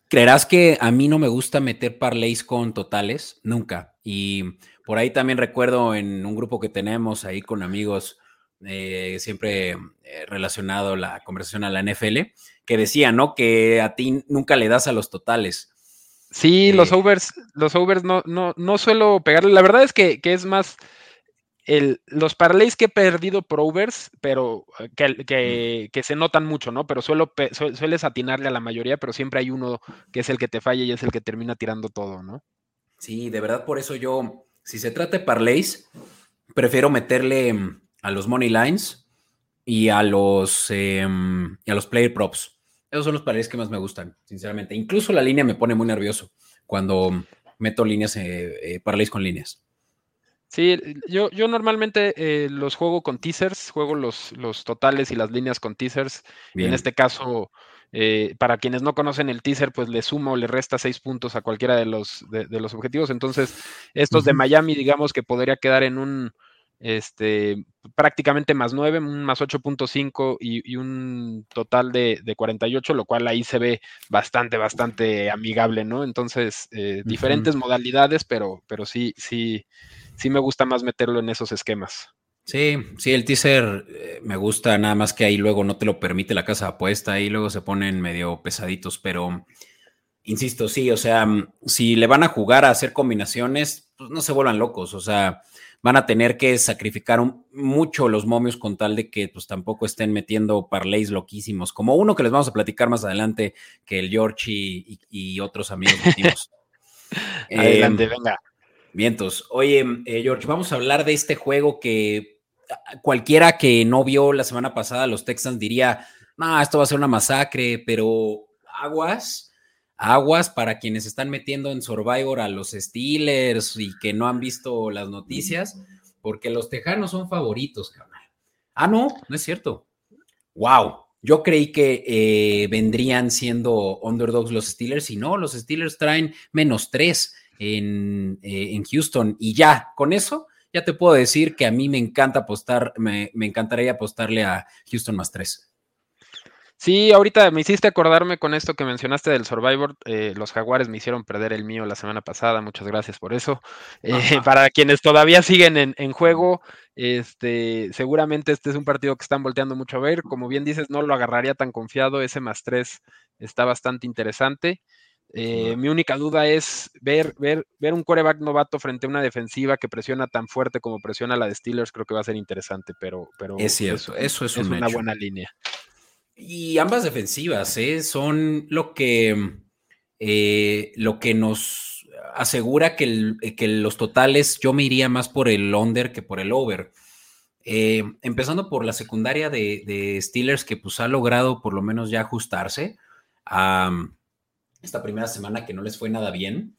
creerás que a mí no me gusta meter parlays con totales, nunca. Y por ahí también recuerdo en un grupo que tenemos ahí con amigos, eh, siempre eh, relacionado la conversación a la NFL, que decía, ¿no? Que a ti nunca le das a los totales. Sí, los eh, overs, los overs no, no, no suelo pegarle. La verdad es que, que es más, los parlays que he perdido por overs, pero eh, que, se notan mucho, ¿no? Pero suelo, sueles atinarle a la mayoría, pero siempre hay uno que es el que te falla y es el que termina tirando todo, ¿no? Sí, de verdad, por eso yo, si se trata de parlays, prefiero meterle mm, a los money lines y a los, em, a los player props. Esos son los parlays que más me gustan, sinceramente. Incluso la línea me pone muy nervioso cuando meto líneas, eh, eh parlays con líneas. Sí, yo, yo normalmente eh, los juego con teasers, juego los, los totales y las líneas con teasers. En este caso, eh, para quienes no conocen el teaser, pues le suma o le resta seis puntos a cualquiera de los, de, los objetivos. Entonces, estos de Miami, digamos que podría quedar en un este prácticamente más nueve, un más 8.5 y, y, un total de, de, 48, lo cual ahí se ve bastante, bastante amigable, ¿no? Entonces, eh, diferentes modalidades, pero, pero sí, sí sí me gusta más meterlo en esos esquemas. Sí, sí, el teaser eh, me gusta, nada más que ahí luego no te lo permite la casa de apuesta, ahí luego se ponen medio pesaditos, pero insisto, sí, o sea, mm, si le van a jugar a hacer combinaciones, pues no se vuelvan locos, o sea, van a tener que sacrificar mucho los momios con tal de que pues tampoco estén metiendo parlays loquísimos, como uno que les vamos a platicar más adelante, que el George y, otros amigos metimos. <laughs> adelante, em, venga. Vientos. Oye, eh, George, vamos a hablar de este juego que cualquiera que no vio la semana pasada los Texans diría, no, esto va a ser una masacre, pero aguas, aguas para quienes están metiendo en Survivor a los Steelers y que no han visto las noticias, porque los Tejanos son favoritos, cabrón. Ah, no, no es cierto. Wow. Yo creí que eh, vendrían siendo underdogs los Steelers y no, los Steelers traen menos tres. Eh, en, Houston. Y ya, con eso, ya te puedo decir que a mí me encanta apostar, me, encantaría apostarle a Houston más tres. Sí, ahorita me hiciste acordarme con esto que mencionaste del Survivor. Eh, los Jaguares me hicieron perder el mío la semana pasada. Muchas gracias por eso. Eh, para quienes todavía siguen en, en, juego, este, seguramente este es un partido que están volteando mucho a ver. Como bien dices, no lo agarraría tan confiado. Ese más tres está bastante interesante. Eh, mi única duda es ver, ver, ver un coreback novato frente a una defensiva que presiona tan fuerte como presiona la de Steelers, creo que va a ser interesante, pero, pero es cierto, eso, es, una buena línea. Y ambas defensivas ¿eh? son lo que, eh, lo que nos asegura que, que, los totales, yo me iría más por el under que por el over. empezando por la secundaria de, de, Steelers, que pues ha logrado por lo menos ya ajustarse a esta primera semana que no les fue nada bien.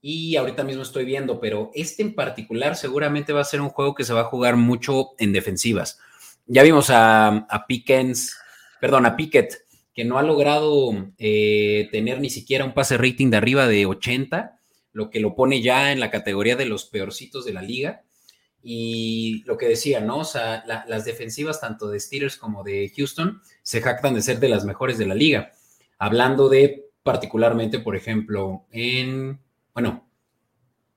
Y ahorita mismo estoy viendo, pero este en particular seguramente va a ser un juego que se va a jugar mucho en defensivas. Ya vimos a, a Pickens, perdón, a Pickett, que no ha logrado eh, tener ni siquiera un pase rating de arriba de 80. lo que lo pone ya en la categoría de los peorcitos de la liga. Y lo que decía, ¿no? O sea, las defensivas tanto de Steelers como de Houston se jactan de ser de las mejores de la liga. Hablando de particularmente, por ejemplo, en, bueno,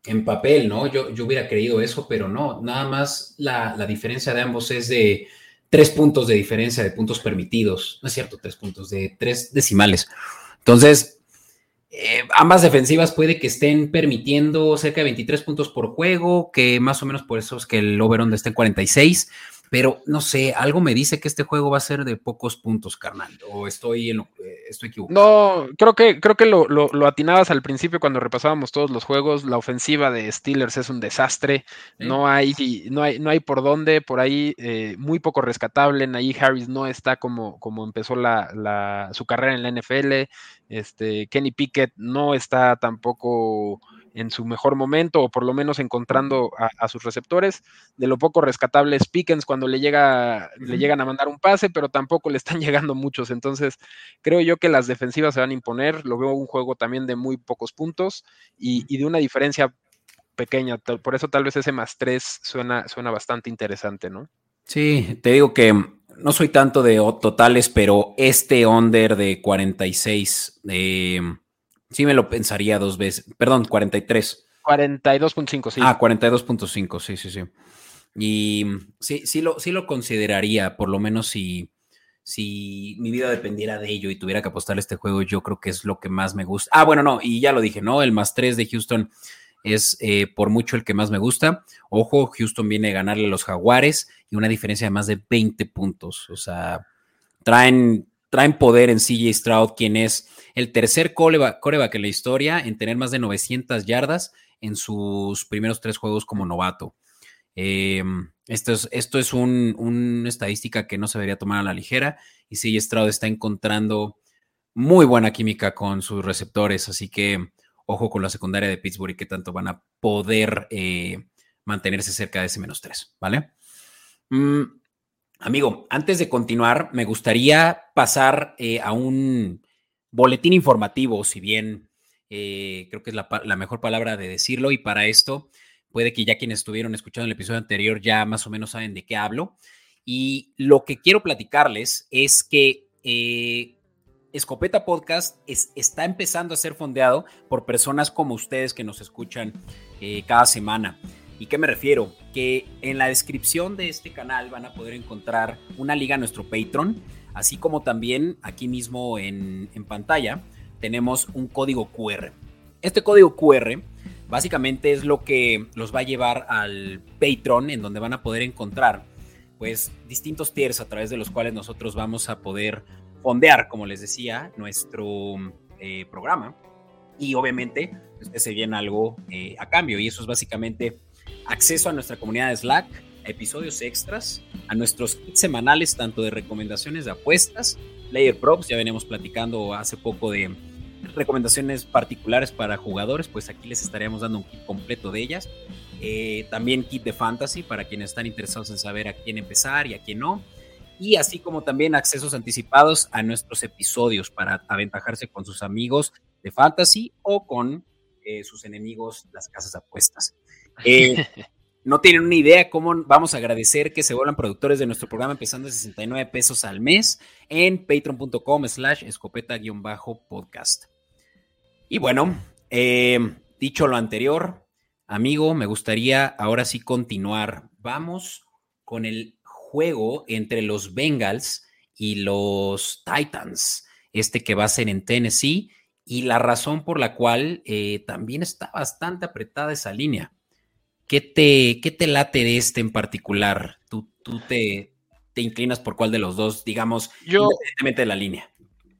en papel, ¿no? Yo, yo hubiera creído eso, pero no, nada más la, la diferencia de ambos es de tres puntos de diferencia de puntos permitidos. No es cierto, tres puntos, de tres decimales. Entonces, eh, ambas defensivas puede que estén permitiendo cerca de 23 puntos por juego, que más o menos por eso es que el over-under está en 46 pero no sé, algo me dice que este juego va a ser de pocos puntos, carnal, o estoy, en lo, eh, estoy equivocado. No, creo que, creo que lo, lo, atinabas al principio cuando repasábamos todos los juegos, la ofensiva de Steelers es un desastre, no, hay, no, hay, no hay por dónde, por ahí eh, muy poco rescatable, ahí Harris no está como, como empezó la, la, su carrera en la NFL, este, Kenny Pickett no está tampoco en su mejor momento o por lo menos encontrando a, sus receptores. De lo poco rescatable es Pickens cuando le, llega, le llegan a mandar un pase, pero tampoco le están <laughs> llegando muchos. Entonces, creo yo que las defensivas se van a imponer. Lo veo un juego también de muy pocos puntos y, de una diferencia pequeña. Por eso tal vez ese más tres suena, suena bastante interesante, ¿no? Sí, te digo que no soy tanto de totales, pero este under de 46 eh, Sí me lo pensaría dos veces. Perdón, 43. 42.5, sí. Ah, 42.5, sí, sí, sí. Y sí, sí lo, sí lo consideraría, por lo menos si, si mi vida dependiera de ello y tuviera que apostar este juego, yo creo que es lo que más me gusta. Ah, bueno, no, y ya lo dije, ¿no? El más 3 de Houston es eh, por mucho el que más me gusta. Ojo, Houston viene a ganarle a los Jaguares y una diferencia de más de 20 puntos. O sea, traen traen poder en CJ Stroud, quien es el tercer coreback en la historia en tener más de 900 yardas en sus primeros tres juegos como novato. Eh, esto es, esto es una estadística que no se debería tomar a la ligera y CJ Stroud está encontrando muy buena química con sus receptores, así que ojo con la secundaria de Pittsburgh y qué tanto van a poder eh, mantenerse cerca de ese menos tres, ¿vale? Mm, Amigo, antes de continuar, me gustaría pasar eh, a un boletín informativo, si bien eh, creo que es la, mejor palabra de decirlo, y para esto puede que ya quienes estuvieron escuchando el episodio anterior ya más o menos saben de qué hablo. Y lo que quiero platicarles es que eh, Escopeta Podcast está empezando a ser fondeado por personas como ustedes que nos escuchan cada semana. ¿Y qué me refiero? Que en la descripción de este canal van a poder encontrar una liga a nuestro Patreon, así como también aquí mismo en, pantalla tenemos un código QR. Este código QR básicamente es lo que los va a llevar al Patreon, en donde van a poder encontrar pues distintos tiers a través de los cuales nosotros vamos a poder fondear, como les decía, nuestro eh, programa. Y obviamente, pues, se viene algo eh, a cambio. Y eso es básicamente acceso a nuestra comunidad de Slack, episodios extras, a nuestros kits semanales, tanto de recomendaciones de apuestas, Player Props, ya venimos platicando hace poco de recomendaciones particulares para jugadores, pues aquí les estaríamos dando un kit completo de ellas. Eh, también kit de fantasy para quienes están interesados en saber a quién empezar y a quién no. Y así como también accesos anticipados a nuestros episodios para aventajarse con sus amigos de fantasy o con eh, sus enemigos, las casas de apuestas. <laughs> Eh, no tienen una idea cómo vamos a agradecer que se vuelvan productores de nuestro programa empezando de 69 pesos al mes en patreon.com slash escopeta-podcast. Y bueno, eh, dicho lo anterior, amigo, me gustaría ahora sí continuar. Vamos con el juego entre los Bengals y los Titans, este que va a ser en Tennessee, y la razón por la cual eh, también está bastante apretada esa línea. ¿Qué te, qué te late de este en particular? ¿Tú, tú te, te inclinas por cuál de los dos, digamos, yo, independientemente de la línea?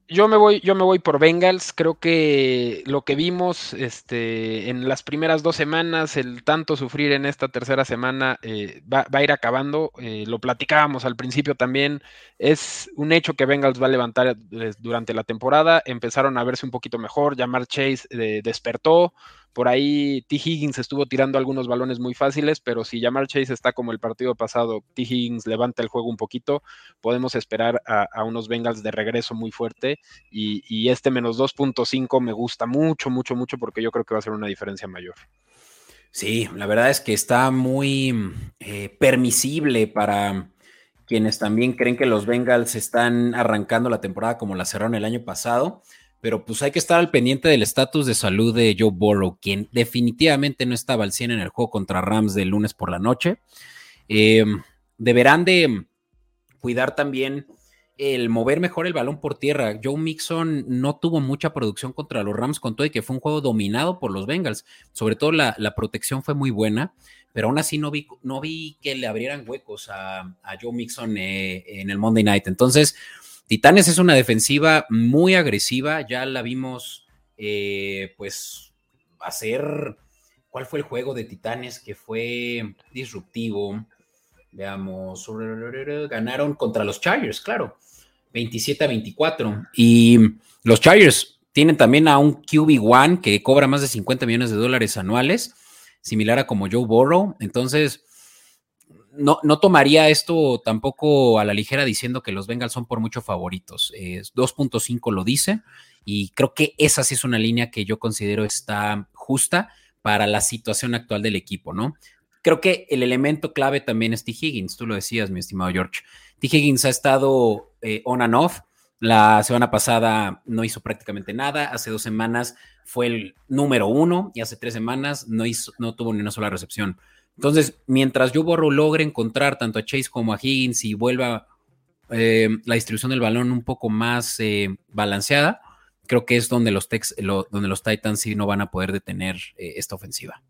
Yo me voy, yo me voy por Bengals. Creo que lo que vimos este, en las primeras dos semanas, el tanto sufrir en esta tercera semana eh, va, a ir acabando. Eh, lo platicábamos al principio también. Es un hecho que Bengals va a levantar eh, durante la temporada. Empezaron a verse un poquito mejor. Llamar Chase despertó Por ahí T. Higgins estuvo tirando algunos balones muy fáciles, pero si Jamar Chase está como el partido pasado, T. Higgins levanta el juego un poquito, podemos esperar a, unos Bengals de regreso muy fuerte y, este menos 2.5 me gusta mucho, mucho, mucho porque yo creo que va a ser una diferencia mayor. Sí, la verdad es que está muy eh, permisible para quienes también creen que los Bengals están arrancando la temporada como la cerraron el año pasado, pero pues hay que estar al pendiente del estatus de salud de Joe Burrow, quien definitivamente no estaba al 100 en el juego contra Rams del lunes por la noche. Eh, deberán de cuidar también el mover mejor el balón por tierra. Joe Mixon no tuvo mucha producción contra los Rams con todo y que fue un juego dominado por los Bengals. Sobre todo la, protección fue muy buena, pero aún así no vi, no vi que le abrieran huecos a, Joe Mixon eh, en el Monday Night. Entonces, Titanes es una defensiva muy agresiva. Ya la vimos, eh, pues, hacer. ¿Cuál fue el juego de Titanes que fue disruptivo? Veamos, ganaron contra los Chargers, claro. 27 a 24. Y los Chargers tienen también a un QB1 que cobra más de 50 millones de dólares anuales, similar a como Joe Burrow. Entonces, no, no tomaría esto tampoco a la ligera diciendo que los Bengals son por mucho favoritos. 2.5 lo dice y creo que esa sí es una línea que yo considero está justa para la situación actual del equipo, ¿no? Creo que el elemento clave también es T. Higgins, tú lo decías, mi estimado George. T. Higgins ha estado eh, on and off. La semana pasada no hizo prácticamente nada. Hace dos semanas fue el número uno y hace tres semanas no, hizo, no tuvo ni una sola recepción. Entonces, mientras Joe Burrow logre encontrar tanto a Chase como a Higgins y vuelva eh, la distribución del balón un poco más eh, balanceada, creo que es donde los, donde los Titans sí no van a poder detener esta ofensiva.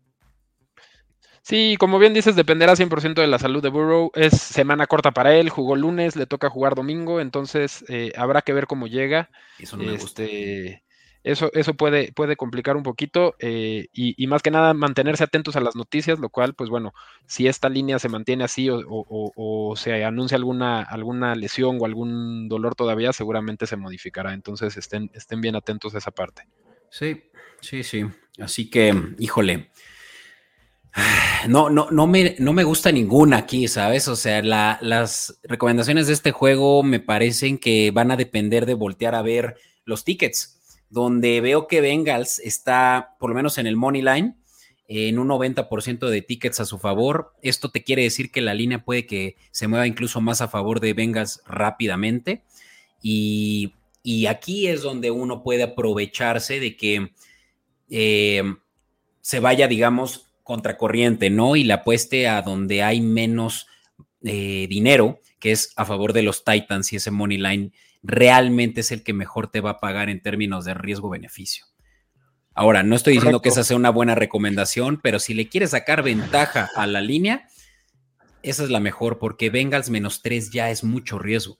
Sí, como bien dices, dependerá 100% de la salud de Burrow. Es semana corta para él, jugó lunes, le toca jugar domingo, entonces eh, habrá que ver cómo llega. Eso no este, Eso, eso puede, puede complicar un poquito eh, y, más que nada mantenerse atentos a las noticias, lo cual, pues bueno, si esta línea se mantiene así o, se anuncia alguna, alguna lesión o algún dolor todavía, seguramente se modificará. Entonces estén, estén bien atentos a esa parte. Sí, sí, sí. Así que, híjole, <sighs> no, no, no me, no me gusta ninguna aquí, ¿sabes? O sea, las recomendaciones de este juego me parecen que van a depender de voltear a ver los tickets, donde veo que Bengals está, por lo menos en el money line, en un 90% de tickets a su favor. Esto te quiere decir que la línea puede que se mueva incluso más a favor de Bengals rápidamente. Y, aquí es donde uno puede aprovecharse de que eh, se vaya, digamos, contracorriente, ¿no? Y la apueste a donde hay menos eh, dinero, que es a favor de los Titans y ese money line realmente es el que mejor te va a pagar en términos de riesgo-beneficio. Ahora, no estoy diciendo que esa sea una buena recomendación, pero si le quieres sacar ventaja a la línea, esa es la mejor, porque Bengals menos 3 ya es mucho riesgo.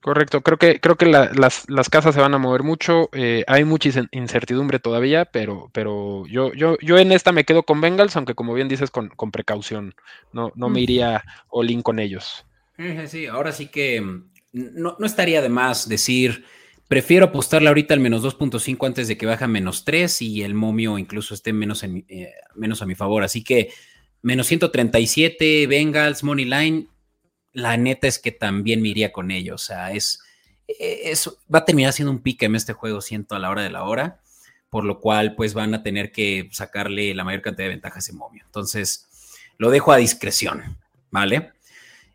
Correcto, creo que, creo que las, casas se van a mover mucho, eh, hay mucha incertidumbre todavía, pero, pero yo, yo, yo en esta me quedo con Bengals, aunque como bien dices, con, precaución, no, no me iría all in con ellos. Sí, ahora sí que no, estaría de más decir, prefiero apostarle ahorita al menos 2.5 antes de que baje a menos 3 y el momio incluso esté menos, eh, menos a mi favor, así que menos 137, Bengals, Money Line, la neta es que también me iría con ellos. O sea, es, va a terminar siendo un pique en este juego, siento, a la hora de la hora, por lo cual, pues van a tener que sacarle la mayor cantidad de ventajas a ese momio. Entonces, lo dejo a discreción, ¿vale?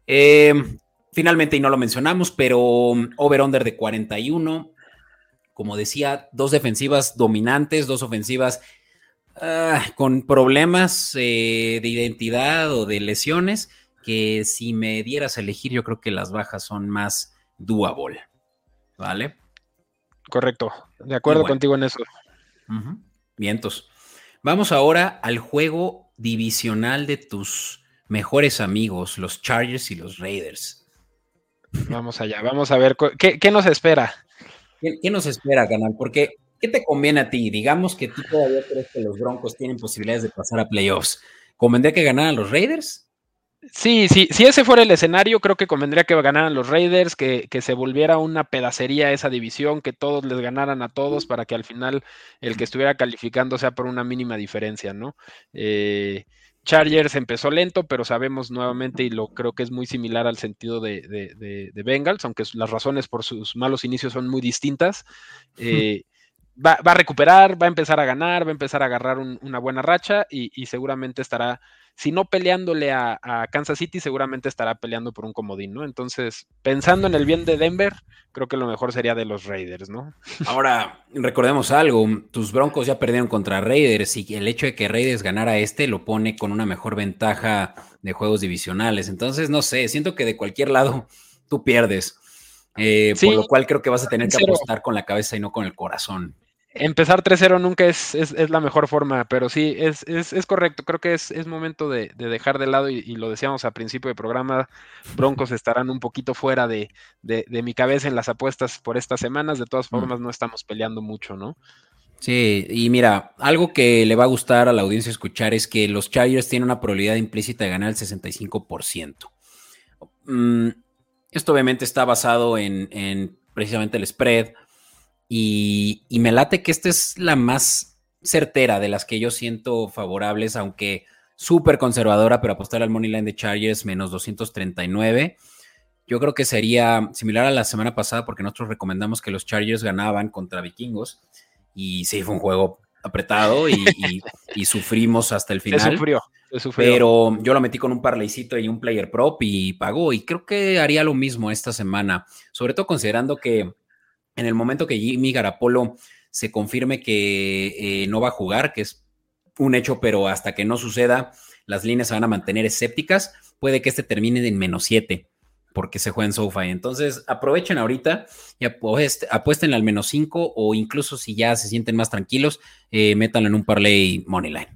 Em, finalmente, y no lo mencionamos, pero over-under de 41. Como decía, dos defensivas dominantes, dos ofensivas ah, con problemas eh, de identidad o de lesiones que si me dieras a elegir, yo creo que las bajas son más doable. ¿Vale? Correcto. De acuerdo contigo en eso. Vientos. Vamos ahora al juego divisional de tus mejores amigos, los Chargers y los Raiders. Vamos allá, vamos a ver qué, nos espera. ¿Qué, nos espera, canal? Porque, ¿qué te conviene a ti? Digamos que tú todavía crees que los Broncos tienen posibilidades de pasar a playoffs. ¿Convendría que ganaran los Raiders? Sí, sí, si ese fuera el escenario, creo que convendría que ganaran los Raiders, que, que, se volviera una pedacería esa división, que todos les ganaran a todos para que al final el que estuviera calificando sea por una mínima diferencia, ¿no? Eh, Chargers empezó lento, pero sabemos nuevamente, y lo creo que es muy similar al sentido de, de, Bengals, aunque las razones por sus malos inicios son muy distintas. Eh, va, a recuperar, va a empezar a ganar, va a empezar a agarrar una buena racha y, y seguramente estará si no peleándole a, Kansas City, seguramente estará peleando por un comodín, ¿no? Entonces, pensando en el bien de Denver, creo que lo mejor sería de los Raiders, ¿no? Ahora, recordemos algo, tus Broncos ya perdieron contra Raiders y el hecho de que Raiders ganara este lo pone con una mejor ventaja de juegos divisionales. Entonces, no sé, siento que de cualquier lado tú pierdes. Eh, por lo cual creo que vas a tener que apostar con la cabeza y no con el corazón empezar 3-0 nunca es, es, la mejor forma, pero sí, es, es correcto. Creo que es, momento de, dejar de lado, y, lo decíamos a principio de programa, Broncos estarán un poquito fuera de, mi cabeza en las apuestas por estas semanas. De todas mm. formas, no estamos peleando mucho, ¿no? Sí, y mira, algo que le va a gustar a la audiencia escuchar es que los Chargers tienen una probabilidad implícita de ganar el 65%. Mm, esto obviamente está basado en, en precisamente el spread y, me late que esta es la más certera de las que yo siento favorables, aunque súper conservadora, pero apostar al Money Line de Chargers menos 239. Yo creo que sería similar a la semana pasada porque nosotros recomendamos que los Chargers ganaban contra vikingos y sí, fue un juego apretado y, <laughs> sufrimos hasta el final. Se sufrió, Pero yo lo metí con un parlaycito y un player prop y pagó y creo que haría lo mismo esta semana, sobre todo considerando que en el momento que Jimmy Garapolo se confirme que eh, no va a jugar, que es un hecho, pero hasta que no suceda, las líneas se van a mantener escépticas, puede que este termine en menos 7 porque se juega en SoFi. Entonces, aprovechen ahorita y apuesten al menos 5 o incluso si ya se sienten más tranquilos, eh, métanlo en un parlay moneyline.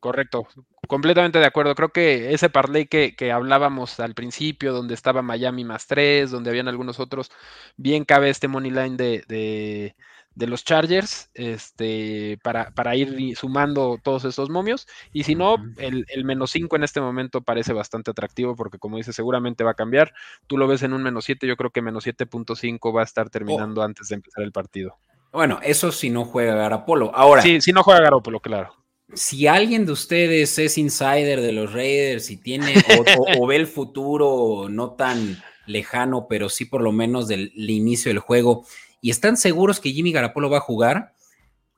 Correcto, completamente de acuerdo. Creo que ese parlay que, hablábamos al principio, donde estaba Miami más 3, donde habían algunos otros, bien cabe este money line de, los Chargers este, para, para, ir sumando todos esos momios. Y si no, el, menos 5 en este momento parece bastante atractivo porque, como dice, seguramente va a cambiar. Tú lo ves en un menos 7, yo creo que menos 7.5 va a estar terminando oh. antes de empezar el partido. Bueno, eso si no juega Garapolo. Ahora. Sí, si no juega Garapolo, claro si alguien de ustedes es insider de los Raiders y tiene <laughs> o, ve el futuro no tan lejano, pero sí por lo menos del inicio del juego, y están seguros que Jimmy Garapolo va a jugar,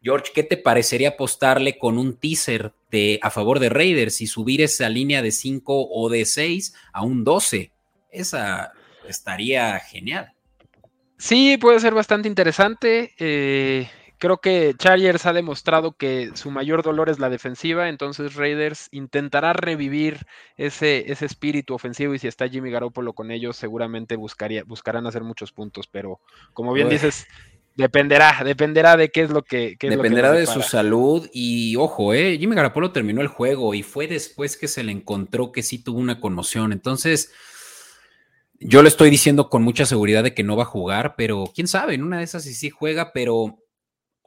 George, ¿qué te parecería apostarle con un teaser de, a favor de Raiders y subir esa línea de 5 o de 6 a un 12? Esa estaría genial. Sí, puede ser bastante interesante. Eh, Creo que Chargers ha demostrado que su mayor dolor es la defensiva, entonces Raiders intentará revivir ese, ese espíritu ofensivo y si está Jimmy Garoppolo con ellos, seguramente buscaría, buscarán hacer muchos puntos, pero como bien dices, dependerá, dependerá de qué es lo que... dependerá de su salud y ojo, eh, Jimmy Garoppolo terminó el juego y fue después que se le encontró que sí tuvo una conmoción, entonces... Yo le estoy diciendo con mucha seguridad de que no va a jugar, pero quién sabe, en una de esas sí sí juega, pero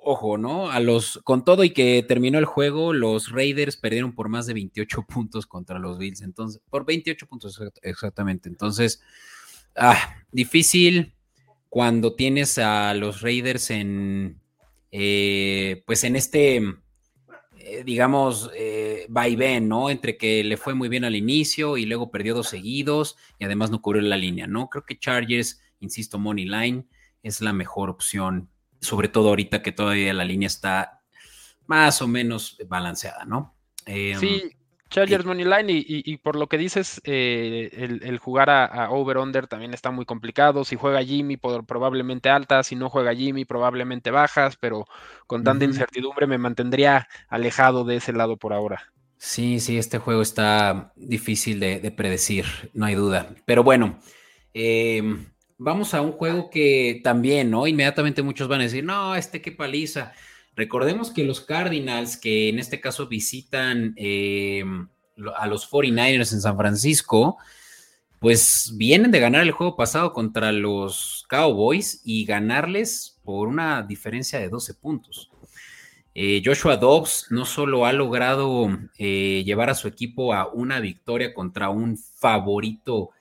ojo, ¿no? A los, con todo y que terminó el juego, los Raiders perdieron por más de 28 puntos contra los Bills. Entonces, por 28 puntos exactamente. Entonces, ah, difícil cuando tienes a los Raiders en, eh, pues en este, eh, digamos, eh, vaivén, ¿no? Entre que le fue muy bien al inicio y luego perdió dos seguidos y además no cubrió la línea, ¿no? Creo que Chargers, insisto, Money Line es la mejor opción sobre todo ahorita que todavía la línea está más o menos balanceada, ¿no? Em, sí, Chargers Money Line y, y, por lo que dices, eh, el, jugar a, over-under también está muy complicado. Si juega Jimmy, probablemente altas, si no juega Jimmy, probablemente bajas, pero con tanta incertidumbre me mantendría alejado de ese lado por ahora. Sí, sí, este juego está difícil de, de predecir, no hay duda. Pero bueno, eh, vamos a un juego que también, ¿no? Inmediatamente muchos van a decir, no, este qué paliza. Recordemos que los Cardinals, que en este caso visitan eh, a los 49ers en San Francisco, pues vienen de ganar el juego pasado contra los Cowboys y ganarles por una diferencia de 12 puntos. Eh, Joshua Dobbs no solo ha logrado eh, llevar a su equipo a una victoria contra un favorito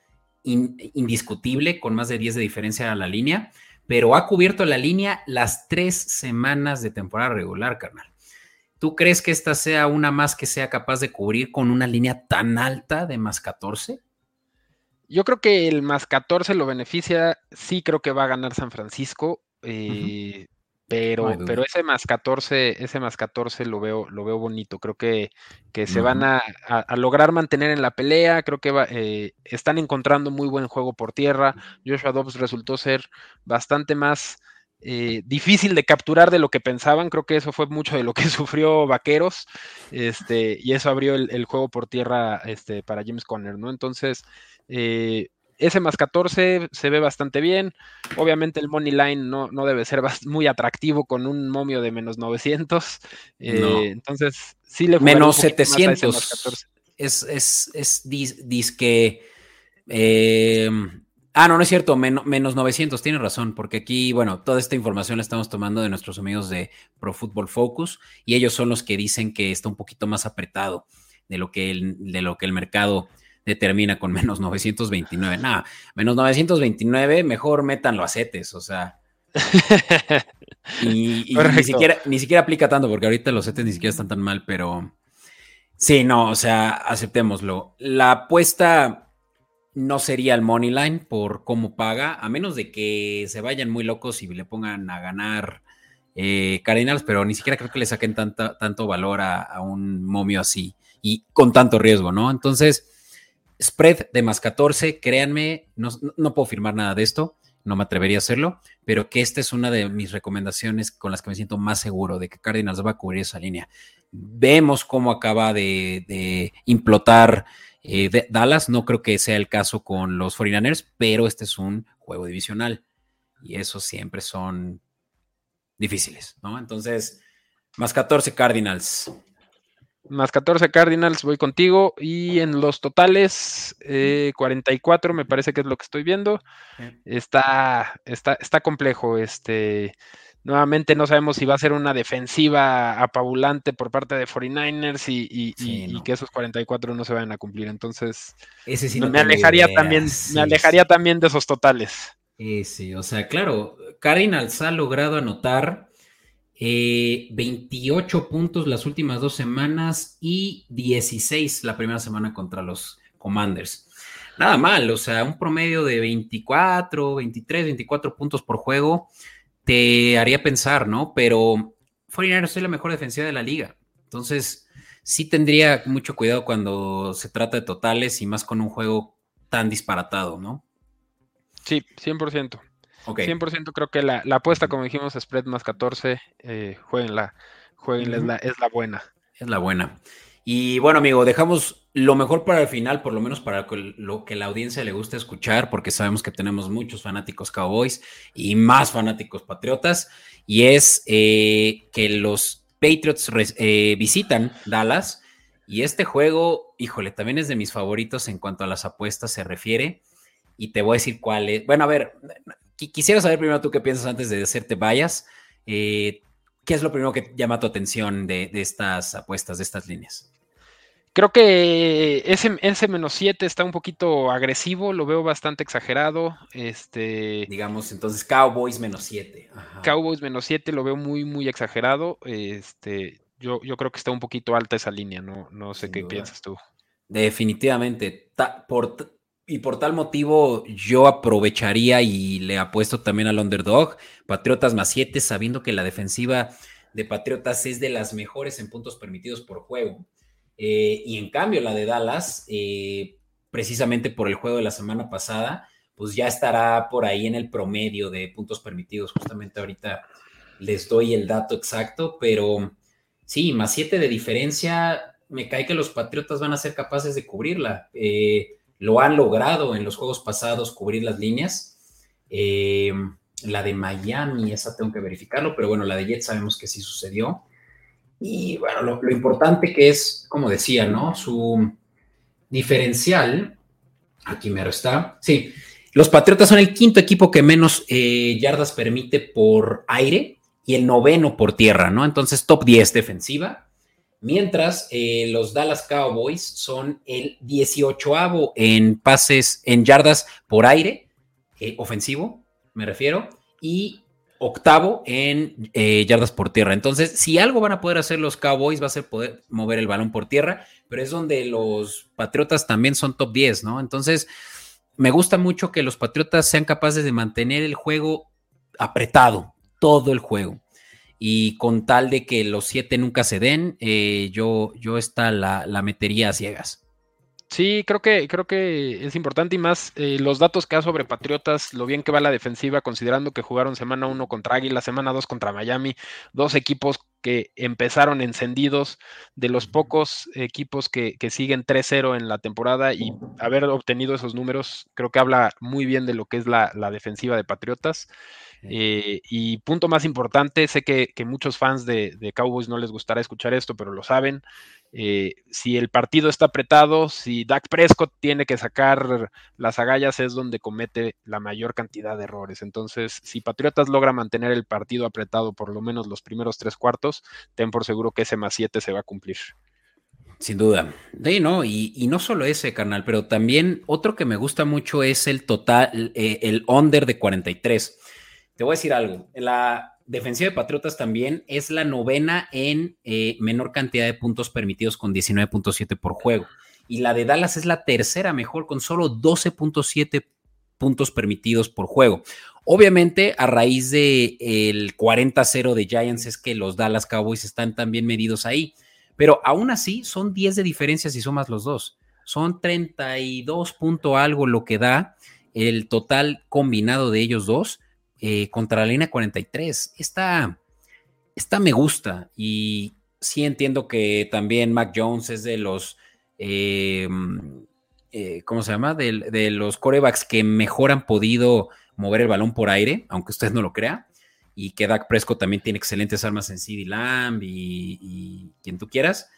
indiscutible con más de 10 de diferencia a la línea, pero ha cubierto la línea las tres semanas de temporada regular, carnal. ¿Tú crees que esta sea una más que sea capaz de cubrir con una línea tan alta de más 14? Yo creo que el más 14 lo beneficia, sí creo que va a ganar San Francisco. Eh, pero, pero ese más 14, ese más 14 lo veo, lo veo bonito. Creo que, que se van a, lograr mantener en la pelea. Creo que eh, están encontrando muy buen juego por tierra. Joshua Dobbs resultó ser bastante más eh, difícil de capturar de lo que pensaban. Creo que eso fue mucho de lo que <laughs> sufrió Vaqueros. Este, y eso abrió el, juego por tierra este, para James Conner, ¿no? Entonces, eh, ese más 14 se ve bastante bien. Obviamente el money line no, no debe ser muy atractivo con un momio de menos 900. Eh, entonces, sí le Menos 700. Es, es, es disque. Eh, ah, no, no es cierto, menos 900, tiene razón, porque aquí, bueno, toda esta información la estamos tomando de nuestros amigos de Pro Football Focus y ellos son los que dicen que está un poquito más apretado de lo que el, de lo que el mercado termina con menos 929. Nada, menos 929, mejor métanlo a setes, o sea. <laughs> y, ni, siquiera, ni siquiera aplica tanto, porque ahorita los setes ni siquiera están tan mal, pero sí, no, o sea, aceptémoslo. La apuesta no sería el money line por cómo paga, a menos de que se vayan muy locos y le pongan a ganar eh, Cardinals, pero ni siquiera creo que le saquen tanta, tanto valor a, a un momio así y con tanto riesgo, ¿no? Entonces, Spread de más 14, créanme, no, puedo firmar nada de esto, no me atrevería a hacerlo, pero que esta es una de mis recomendaciones con las que me siento más seguro de que Cardinals va a cubrir esa línea. Vemos cómo acaba de, implotar eh, Dallas, no creo que sea el caso con los 49ers, pero este es un juego divisional y esos siempre son difíciles, ¿no? Entonces, más 14 Cardinals más 14 Cardinals, voy contigo. Y en los totales, 44 eh, me parece que es lo que estoy viendo. Está, está, está complejo. Este, nuevamente no sabemos si va a ser una defensiva apabulante por parte de 49ers y, que esos 44 no se vayan a cumplir. Entonces, me alejaría también, me alejaría también de esos totales. Sí, o sea, claro, Cardinals ha logrado anotar 28 eh, puntos las últimas dos semanas y 16 la primera semana contra los Commanders. Nada mal, o sea, un promedio de 24, 23, 24 puntos por juego te haría pensar, ¿no? Pero 49 es la mejor defensiva de la liga. Entonces, sí tendría mucho cuidado cuando se trata de totales y más con un juego tan disparatado, ¿no? Sí, 100%. 100% creo que la, apuesta, como dijimos, spread más 14, eh, jueguenla, jueguenla, es, la, es la buena. Es la buena. Y bueno, amigo, dejamos lo mejor para el final, por lo menos para lo que la audiencia le gusta escuchar, porque sabemos que tenemos muchos fanáticos Cowboys y más fanáticos Patriotas, y es eh, que los Patriots eh, visitan Dallas, y este juego, híjole, también es de mis favoritos en cuanto a las apuestas se refiere, y te voy a decir cuál es. Bueno, a ver, quisiera saber primero tú qué piensas antes de hacerte vayas. Eh, ¿Qué es lo primero que llama tu atención de, estas apuestas, de estas líneas? Creo que ese, ese menos 7 está un poquito agresivo, lo veo bastante exagerado. Este, Digamos, entonces Cowboys menos 7. Cowboys menos 7 lo veo muy, muy exagerado. Este, yo, yo creo que está un poquito alta esa línea, no, no sé qué piensas tú. Definitivamente. por, y por tal motivo yo aprovecharía y le apuesto también al underdog, Patriotas más 7, sabiendo que la defensiva de Patriotas es de las mejores en puntos permitidos por juego. Eh, y en cambio la de Dallas, eh, precisamente por el juego de la semana pasada, pues ya estará por ahí en el promedio de puntos permitidos. Justamente ahorita les doy el dato exacto, pero sí, más 7 de diferencia, me cae que los Patriotas van a ser capaces de cubrirla. Eh, lo han logrado en los juegos pasados cubrir las líneas. Eh, la de Miami, esa tengo que verificarlo, pero bueno, la de Jets sabemos que sí sucedió. Y bueno, lo, importante que es, como decía, ¿no? Su diferencial, aquí me está, sí, los Patriotas son el quinto equipo que menos eh, yardas permite por aire y el noveno por tierra, ¿no? Entonces, top 10 defensiva. Mientras eh, los Dallas Cowboys son el 18 en pases, en yardas por aire, eh, ofensivo, me refiero, y octavo en eh, yardas por tierra. Entonces, si algo van a poder hacer los Cowboys, va a ser poder mover el balón por tierra, pero es donde los Patriotas también son top 10, ¿no? Entonces, me gusta mucho que los Patriotas sean capaces de mantener el juego apretado, todo el juego. Y con tal de que los siete nunca se den, eh, yo, yo esta la, la metería a ciegas. Sí, creo que, creo que es importante y más eh, los datos que da sobre Patriotas, lo bien que va la defensiva, considerando que jugaron semana uno contra Águila, semana dos contra Miami, dos equipos que empezaron encendidos, de los pocos equipos que, que siguen 3-0 en la temporada y haber obtenido esos números, creo que habla muy bien de lo que es la, la defensiva de Patriotas. Eh, y punto más importante, sé que, que muchos fans de, Cowboys no les gustará escuchar esto, pero lo saben. Eh, si el partido está apretado, si Dak Prescott tiene que sacar las agallas, es donde comete la mayor cantidad de errores. Entonces, si Patriotas logra mantener el partido apretado por lo menos los primeros tres cuartos, ten por seguro que ese más siete se va a cumplir. Sin duda. Sí, no, y, y, no solo ese, carnal, pero también otro que me gusta mucho es el total, eh, el under de 43. Te voy a decir algo. La defensiva de Patriotas también es la novena en eh, menor cantidad de puntos permitidos con 19.7 por juego. Y la de Dallas es la tercera mejor con solo 12.7 puntos permitidos por juego. Obviamente, a raíz del el 40-0 de Giants es que los Dallas Cowboys están también medidos ahí. Pero aún así, son 10 de diferencia si sumas los dos. Son 32 punto algo lo que da el total combinado de ellos dos eh, contra la línea 43. Esta, esta me gusta y sí entiendo que también Mac Jones es de los, eh, eh, ¿cómo se llama? De, los corebacks que mejor han podido mover el balón por aire, aunque usted no lo crea. Y que Dak Prescott también tiene excelentes armas en CD Lamb y quien tú quieras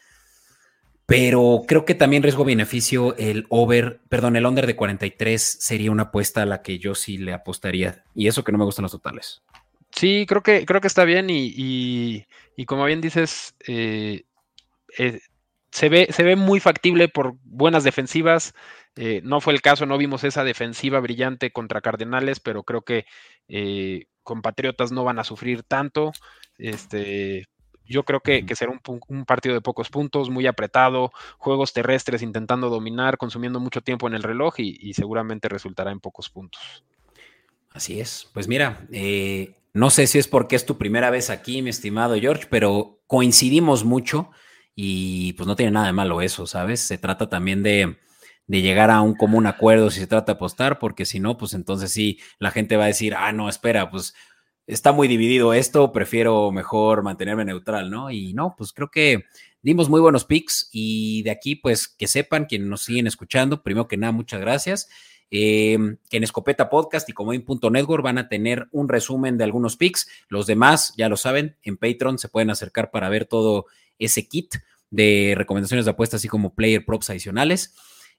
pero creo que también riesgo-beneficio, el over, perdón, el under de 43 sería una apuesta a la que yo sí le apostaría. Y eso que no me gustan los totales. Sí, creo que, creo que está bien y, y, como bien dices, eh, eh, se, ve, se ve muy factible por buenas defensivas. Eh, no fue el caso, no vimos esa defensiva brillante contra Cardenales, pero creo que compatriotas no van a sufrir tanto. Este, yo creo que, que será un, un, partido de pocos puntos, muy apretado, juegos terrestres intentando dominar, consumiendo mucho tiempo en el reloj y, y seguramente resultará en pocos puntos. Así es. Pues mira, eh, no sé si es porque es tu primera vez aquí, mi estimado George, pero coincidimos mucho y pues no tiene nada de malo eso, ¿sabes? Se trata también de, de llegar a un común acuerdo si se trata de apostar, porque si no, pues entonces sí, la gente va a decir, ah, no, espera, pues está muy dividido esto, prefiero mejor mantenerme neutral, ¿no? Y no, pues creo que dimos muy buenos picks y de aquí, pues que sepan quienes nos siguen escuchando, primero que nada, muchas gracias. Eh, que en Escopeta Podcast y Comodín.network van a tener un resumen de algunos picks. Los demás, ya lo saben, en Patreon se pueden acercar para ver todo ese kit de recomendaciones de apuestas, así como player props adicionales.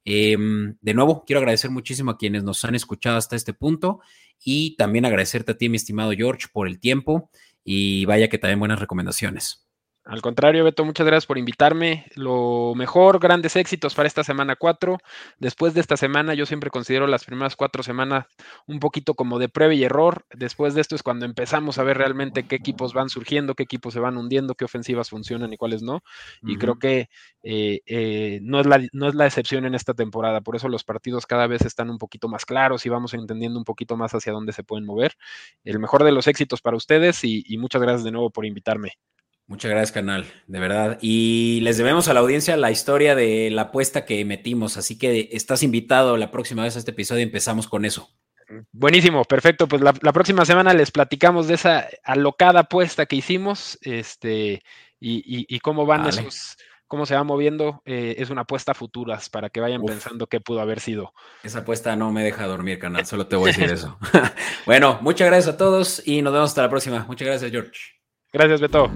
Eh, de nuevo, quiero agradecer muchísimo a quienes nos han escuchado hasta este punto y también agradecerte a ti, mi estimado George, por el tiempo y vaya que también buenas recomendaciones. Al contrario, Beto, muchas gracias por invitarme. Lo mejor, grandes éxitos para esta semana 4. Después de esta semana, yo siempre considero las primeras cuatro semanas un poquito como de prueba y error. Después de esto es cuando empezamos a ver realmente qué equipos van surgiendo, qué equipos se van hundiendo, qué ofensivas funcionan y cuáles no. Y uh -huh. creo que eh, eh, no, es la, no es la excepción en esta temporada. Por eso los partidos cada vez están un poquito más claros y vamos entendiendo un poquito más hacia dónde se pueden mover. El mejor de los éxitos para ustedes y, y muchas gracias de nuevo por invitarme. Muchas gracias, canal, de verdad. Y les debemos a la audiencia la historia de la apuesta que metimos, así que estás invitado la próxima vez a este episodio y empezamos con eso. Buenísimo, perfecto. Pues la, la próxima semana les platicamos de esa alocada apuesta que hicimos, este, y, y, y cómo van vale. esos, cómo se va moviendo. Eh, es una apuesta a futuras para que vayan Uf. pensando qué pudo haber sido. Esa apuesta no me deja dormir, canal, solo te voy a decir eso. <laughs> bueno, muchas gracias a todos y nos vemos hasta la próxima. Muchas gracias, George. Gracias, Beto.